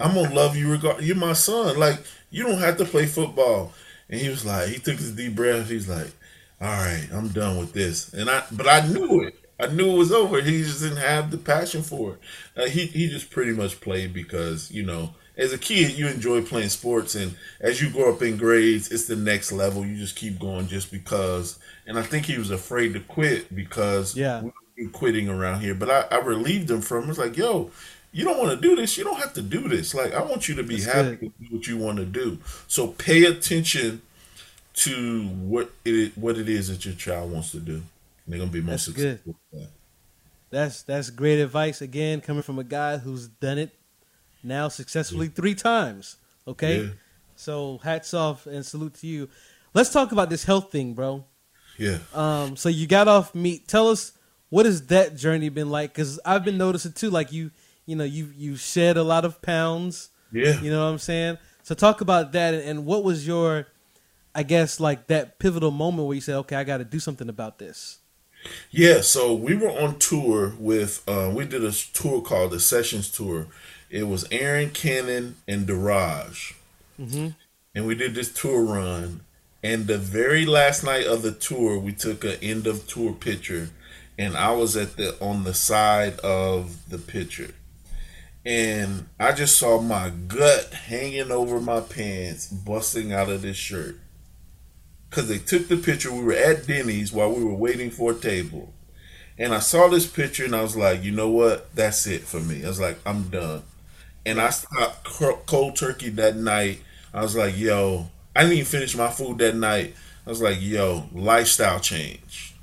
I'm gonna love you regard. You're my son. Like you don't have to play football." And he was like, he took his deep breath. He's like, "All right, I'm done with this." And I, but I knew it. I knew it was over. He just didn't have the passion for it. Uh, he he just pretty much played because you know, as a kid, you enjoy playing sports, and as you grow up in grades, it's the next level. You just keep going just because. And I think he was afraid to quit because yeah, quitting around here. But I, I relieved him from. It. was like, yo, you don't want to do this. You don't have to do this. Like I want you to be That's happy good. with what you want to do. So pay attention to what it what it is that your child wants to do they're gonna be most that's successful. Good. That's that's great advice again, coming from a guy who's done it now successfully yeah. three times. Okay, yeah. so hats off and salute to you. Let's talk about this health thing, bro. Yeah. Um. So you got off meat. Tell us what has that journey been like? Because I've been noticing too. Like you, you know, you you shed a lot of pounds. Yeah. You know what I'm saying? So talk about that and, and what was your, I guess, like that pivotal moment where you said, okay, I got to do something about this. Yeah, so we were on tour with uh, we did a tour called the Sessions Tour. It was Aaron Canon and Daraj. mm-hmm. and we did this tour run. And the very last night of the tour, we took an end of tour picture, and I was at the on the side of the picture, and I just saw my gut hanging over my pants, busting out of this shirt. Cause they took the picture. We were at Denny's while we were waiting for a table, and I saw this picture, and I was like, you know what? That's it for me. I was like, I'm done. And I stopped cold turkey that night. I was like, yo, I didn't even finish my food that night. I was like, yo, lifestyle change.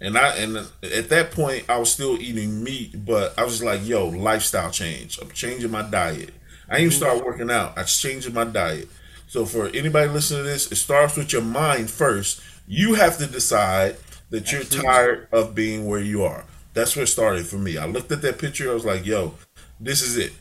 And I and at that point I was still eating meat, but I was like, yo, lifestyle change. I'm changing my diet. I didn't even mm-hmm. start working out. I changing my diet. So for anybody listening to this, it starts with your mind first. You have to decide that you're Absolutely. tired of being where you are. That's where it started for me. I looked at that picture. I was like, yo, this is it.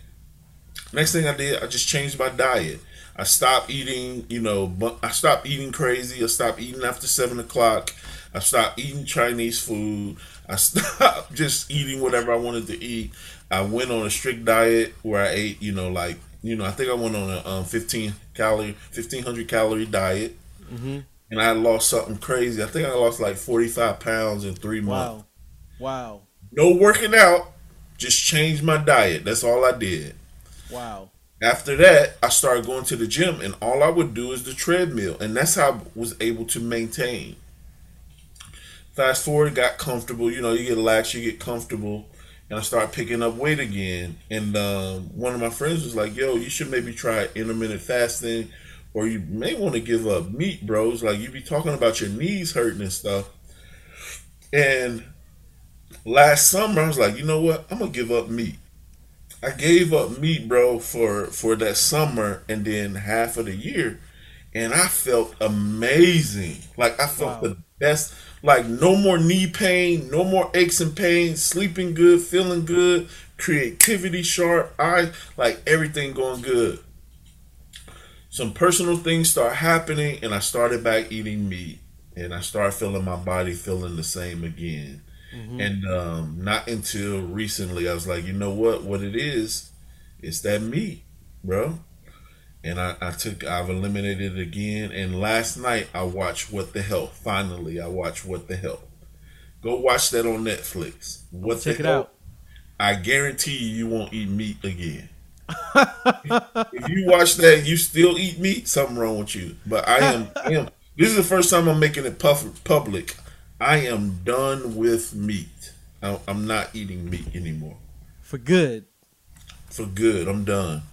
Next thing I did, I just changed my diet. I stopped eating, you know, I stopped eating crazy. I stopped eating after seven o'clock. I stopped eating Chinese food. I stopped just eating whatever I wanted to eat. I went on a strict diet where I ate, you know, like, you know, I think I went on a um, 15 calorie, 1500 calorie diet. Mm-hmm. And I lost something crazy. I think I lost like 45 pounds in three months. Wow. Wow. No working out, just changed my diet. That's all I did. Wow. After that, I started going to the gym, and all I would do is the treadmill, and that's how I was able to maintain. Fast forward, got comfortable. You know, you get lax, you get comfortable, and I started picking up weight again. And um, one of my friends was like, "Yo, you should maybe try intermittent fasting, or you may want to give up meat, bros. Like you be talking about your knees hurting and stuff." And last summer, I was like, you know what? I'm gonna give up meat. I gave up meat, bro, for for that summer and then half of the year, and I felt amazing. Like I felt wow. the best. Like no more knee pain, no more aches and pains, sleeping good, feeling good, creativity sharp, I like everything going good. Some personal things start happening, and I started back eating meat, and I started feeling my body feeling the same again. Mm-hmm. And um, not until recently, I was like, you know what? What it is, it's that meat, bro. And I, I took, I've eliminated it again. And last night, I watched What the Health. Finally, I watched What the Health. Go watch that on Netflix. What Check it out. I guarantee you, you won't eat meat again. if you watch that, you still eat meat. Something wrong with you. But I am, I am. This is the first time I'm making it public. I am done with meat. I'm not eating meat anymore. For good. For good. I'm done.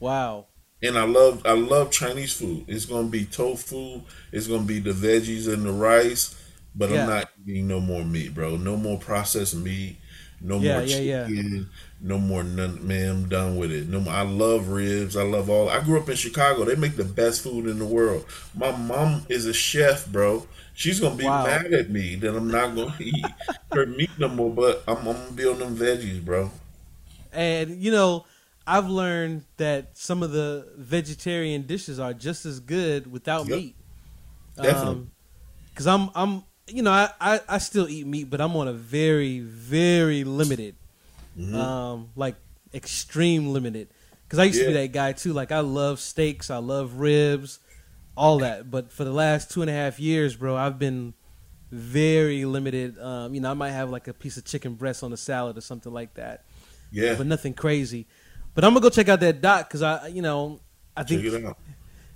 Wow. And I love I love Chinese food. It's gonna be tofu. It's gonna be the veggies and the rice. But yeah. I'm not eating no more meat, bro. No more processed meat. No yeah, more yeah, chicken. No more none. Man, I'm done with it. No, more, I love ribs. I love all. I grew up in Chicago. They make the best food in the world. My mom is a chef, bro. She's gonna be wow. mad at me that I'm not gonna eat her meat no more, but I'm, I'm gonna be on them veggies, bro. And you know, I've learned that some of the vegetarian dishes are just as good without yep. meat. Definitely. Because um, I'm, I'm, you know, I, I, I, still eat meat, but I'm on a very, very limited, mm-hmm. um, like extreme limited. Because I used yeah. to be that guy too. Like I love steaks, I love ribs, all that. But for the last two and a half years, bro, I've been very limited. Um, you know, I might have like a piece of chicken breast on a salad or something like that. Yeah. But nothing crazy. But I'm gonna go check out that doc because I, you know, I think. Check it out.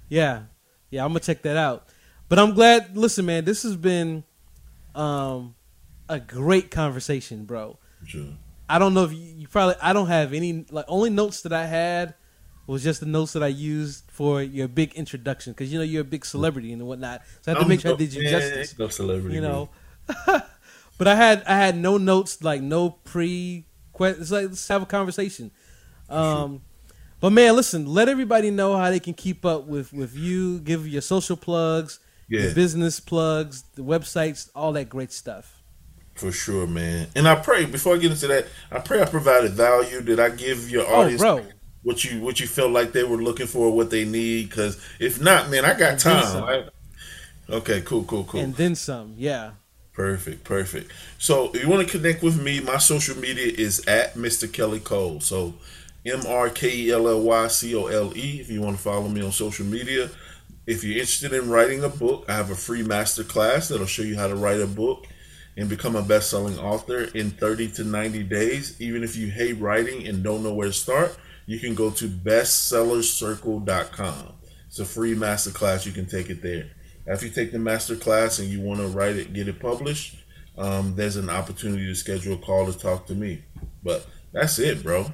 Yeah, yeah, I'm gonna check that out. But I'm glad. Listen, man, this has been um, a great conversation, bro. Sure. I don't know if you, you probably. I don't have any like only notes that I had was just the notes that I used for your big introduction because you know you're a big celebrity and whatnot. So I had to make sure I did you justice. No celebrity, you know. but I had I had no notes like no pre. It's like let's have a conversation. Um. But man, listen, let everybody know how they can keep up with with you. Give your social plugs, yeah. your business plugs, the websites, all that great stuff. For sure, man. And I pray before I get into that, I pray I provided value. Did I give your oh, audience? Oh, what you what you felt like they were looking for, what they need. Because if not, man, I got and time. okay, cool, cool, cool. And then some, yeah. Perfect, perfect. So if you want to connect with me, my social media is at Mr. Kelly Cole. So M R K E L L Y C O L E. If you want to follow me on social media, if you're interested in writing a book, I have a free master class that'll show you how to write a book and become a best-selling author in 30 to 90 days. Even if you hate writing and don't know where to start, you can go to bestsellercircle.com. It's a free master class. You can take it there. After you take the master class and you want to write it, get it published, um, there's an opportunity to schedule a call to talk to me. But that's it, bro.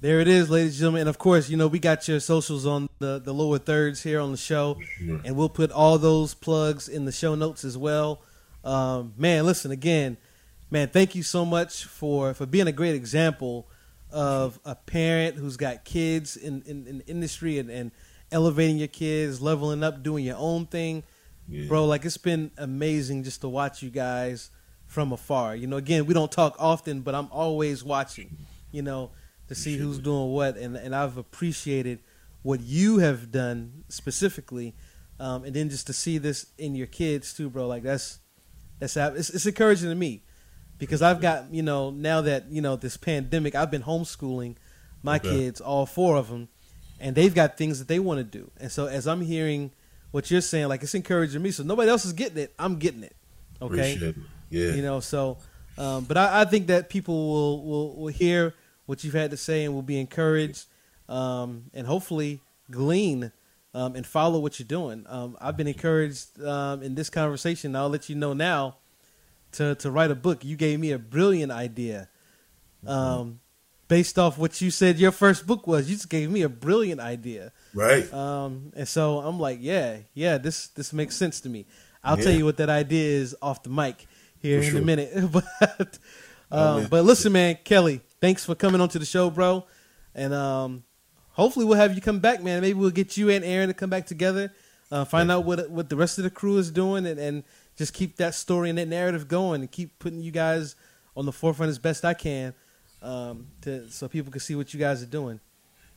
There it is, ladies and gentlemen. And of course, you know, we got your socials on the, the lower thirds here on the show. Sure. And we'll put all those plugs in the show notes as well. Um, man, listen, again, man, thank you so much for, for being a great example of a parent who's got kids in, in, in the industry and, and elevating your kids, leveling up, doing your own thing. Yeah. Bro, like it's been amazing just to watch you guys from afar. You know, again, we don't talk often, but I'm always watching. You know, to see who's doing what, and and I've appreciated what you have done specifically, um, and then just to see this in your kids too, bro. Like that's that's it's, it's encouraging to me because I've got you know now that you know this pandemic, I've been homeschooling my okay. kids, all four of them, and they've got things that they want to do, and so as I'm hearing what you're saying, like it's encouraging me. So nobody else is getting it, I'm getting it. Okay, yeah, you know so. Um, but I, I think that people will, will, will hear what you've had to say and will be encouraged um, and hopefully glean um, and follow what you're doing. Um, I've been encouraged um, in this conversation. I'll let you know now to, to write a book. You gave me a brilliant idea mm-hmm. based off what you said your first book was. You just gave me a brilliant idea. Right. Um, and so I'm like, yeah, yeah, this, this makes sense to me. I'll yeah. tell you what that idea is off the mic here For in sure. a minute. but, um, but listen, man, Kelly, thanks for coming onto the show, bro. And um, hopefully we'll have you come back, man. Maybe we'll get you and Aaron to come back together, uh, find out what what the rest of the crew is doing, and, and just keep that story and that narrative going, and keep putting you guys on the forefront as best I can, um, to so people can see what you guys are doing.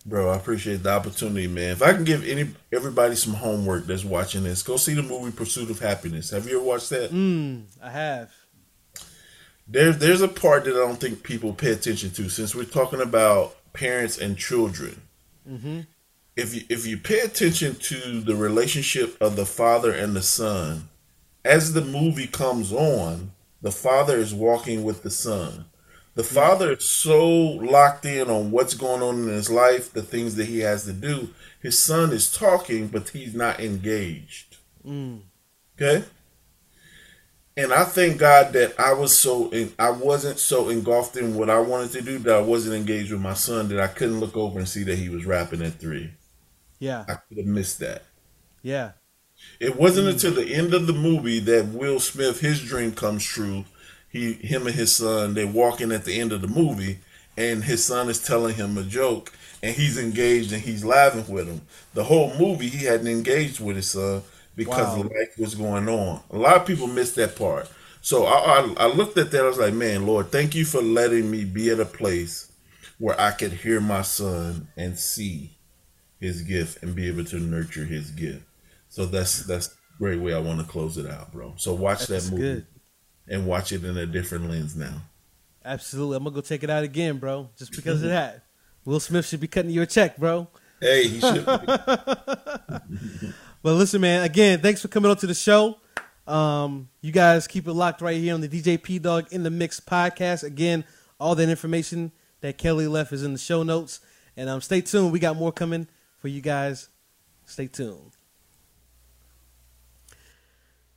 Bro, I appreciate the opportunity, man. If I can give any everybody some homework that's watching this, go see the movie Pursuit of Happiness. Have you ever watched that? Mm, I have. There's there's a part that I don't think people pay attention to since we're talking about parents and children. Mm-hmm. If you if you pay attention to the relationship of the father and the son, as the movie comes on, the father is walking with the son. The father is so locked in on what's going on in his life, the things that he has to do. His son is talking, but he's not engaged. Mm. Okay? And I thank God that I was so in, I wasn't so engulfed in what I wanted to do that I wasn't engaged with my son that I couldn't look over and see that he was rapping at three. Yeah, I could have missed that. Yeah, it wasn't mm. until the end of the movie that Will Smith his dream comes true. He him and his son they walking at the end of the movie, and his son is telling him a joke, and he's engaged and he's laughing with him. The whole movie he hadn't engaged with his son because wow. life was going on. A lot of people miss that part. So I, I, I looked at that. I was like, man, Lord, thank you for letting me be at a place where I could hear my son and see his gift and be able to nurture his gift. So that's that's great way I want to close it out, bro. So watch that's that movie good. and watch it in a different lens now. Absolutely, I'm gonna go check it out again, bro. Just because of that, Will Smith should be cutting you a check, bro. Hey, he should. But listen, man, again, thanks for coming on to the show. Um, you guys keep it locked right here on the DJ P Dog in the Mix podcast. Again, all that information that Kelly left is in the show notes. And um, stay tuned. We got more coming for you guys. Stay tuned.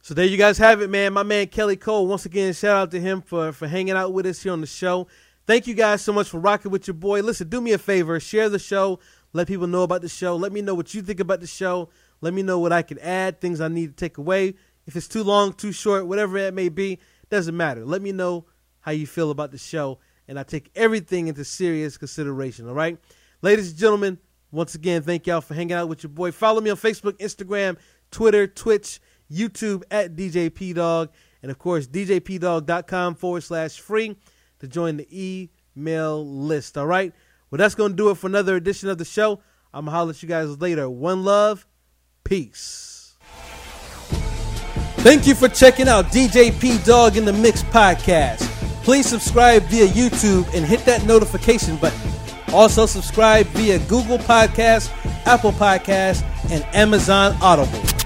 So there you guys have it, man. My man Kelly Cole. Once again, shout out to him for, for hanging out with us here on the show. Thank you guys so much for rocking with your boy. Listen, do me a favor, share the show, let people know about the show. Let me know what you think about the show. Let me know what I can add, things I need to take away. If it's too long, too short, whatever it may be, doesn't matter. Let me know how you feel about the show, and I take everything into serious consideration. All right, ladies and gentlemen, once again, thank y'all for hanging out with your boy. Follow me on Facebook, Instagram, Twitter, Twitch, YouTube at DJ Dog, and of course, DJPdog.com forward slash free to join the email list. All right, well, that's going to do it for another edition of the show. I'm to holler at you guys later. One love. Peace. Thank you for checking out DJ P Dog in the Mix podcast. Please subscribe via YouTube and hit that notification button. Also, subscribe via Google Podcasts, Apple Podcasts, and Amazon Audible.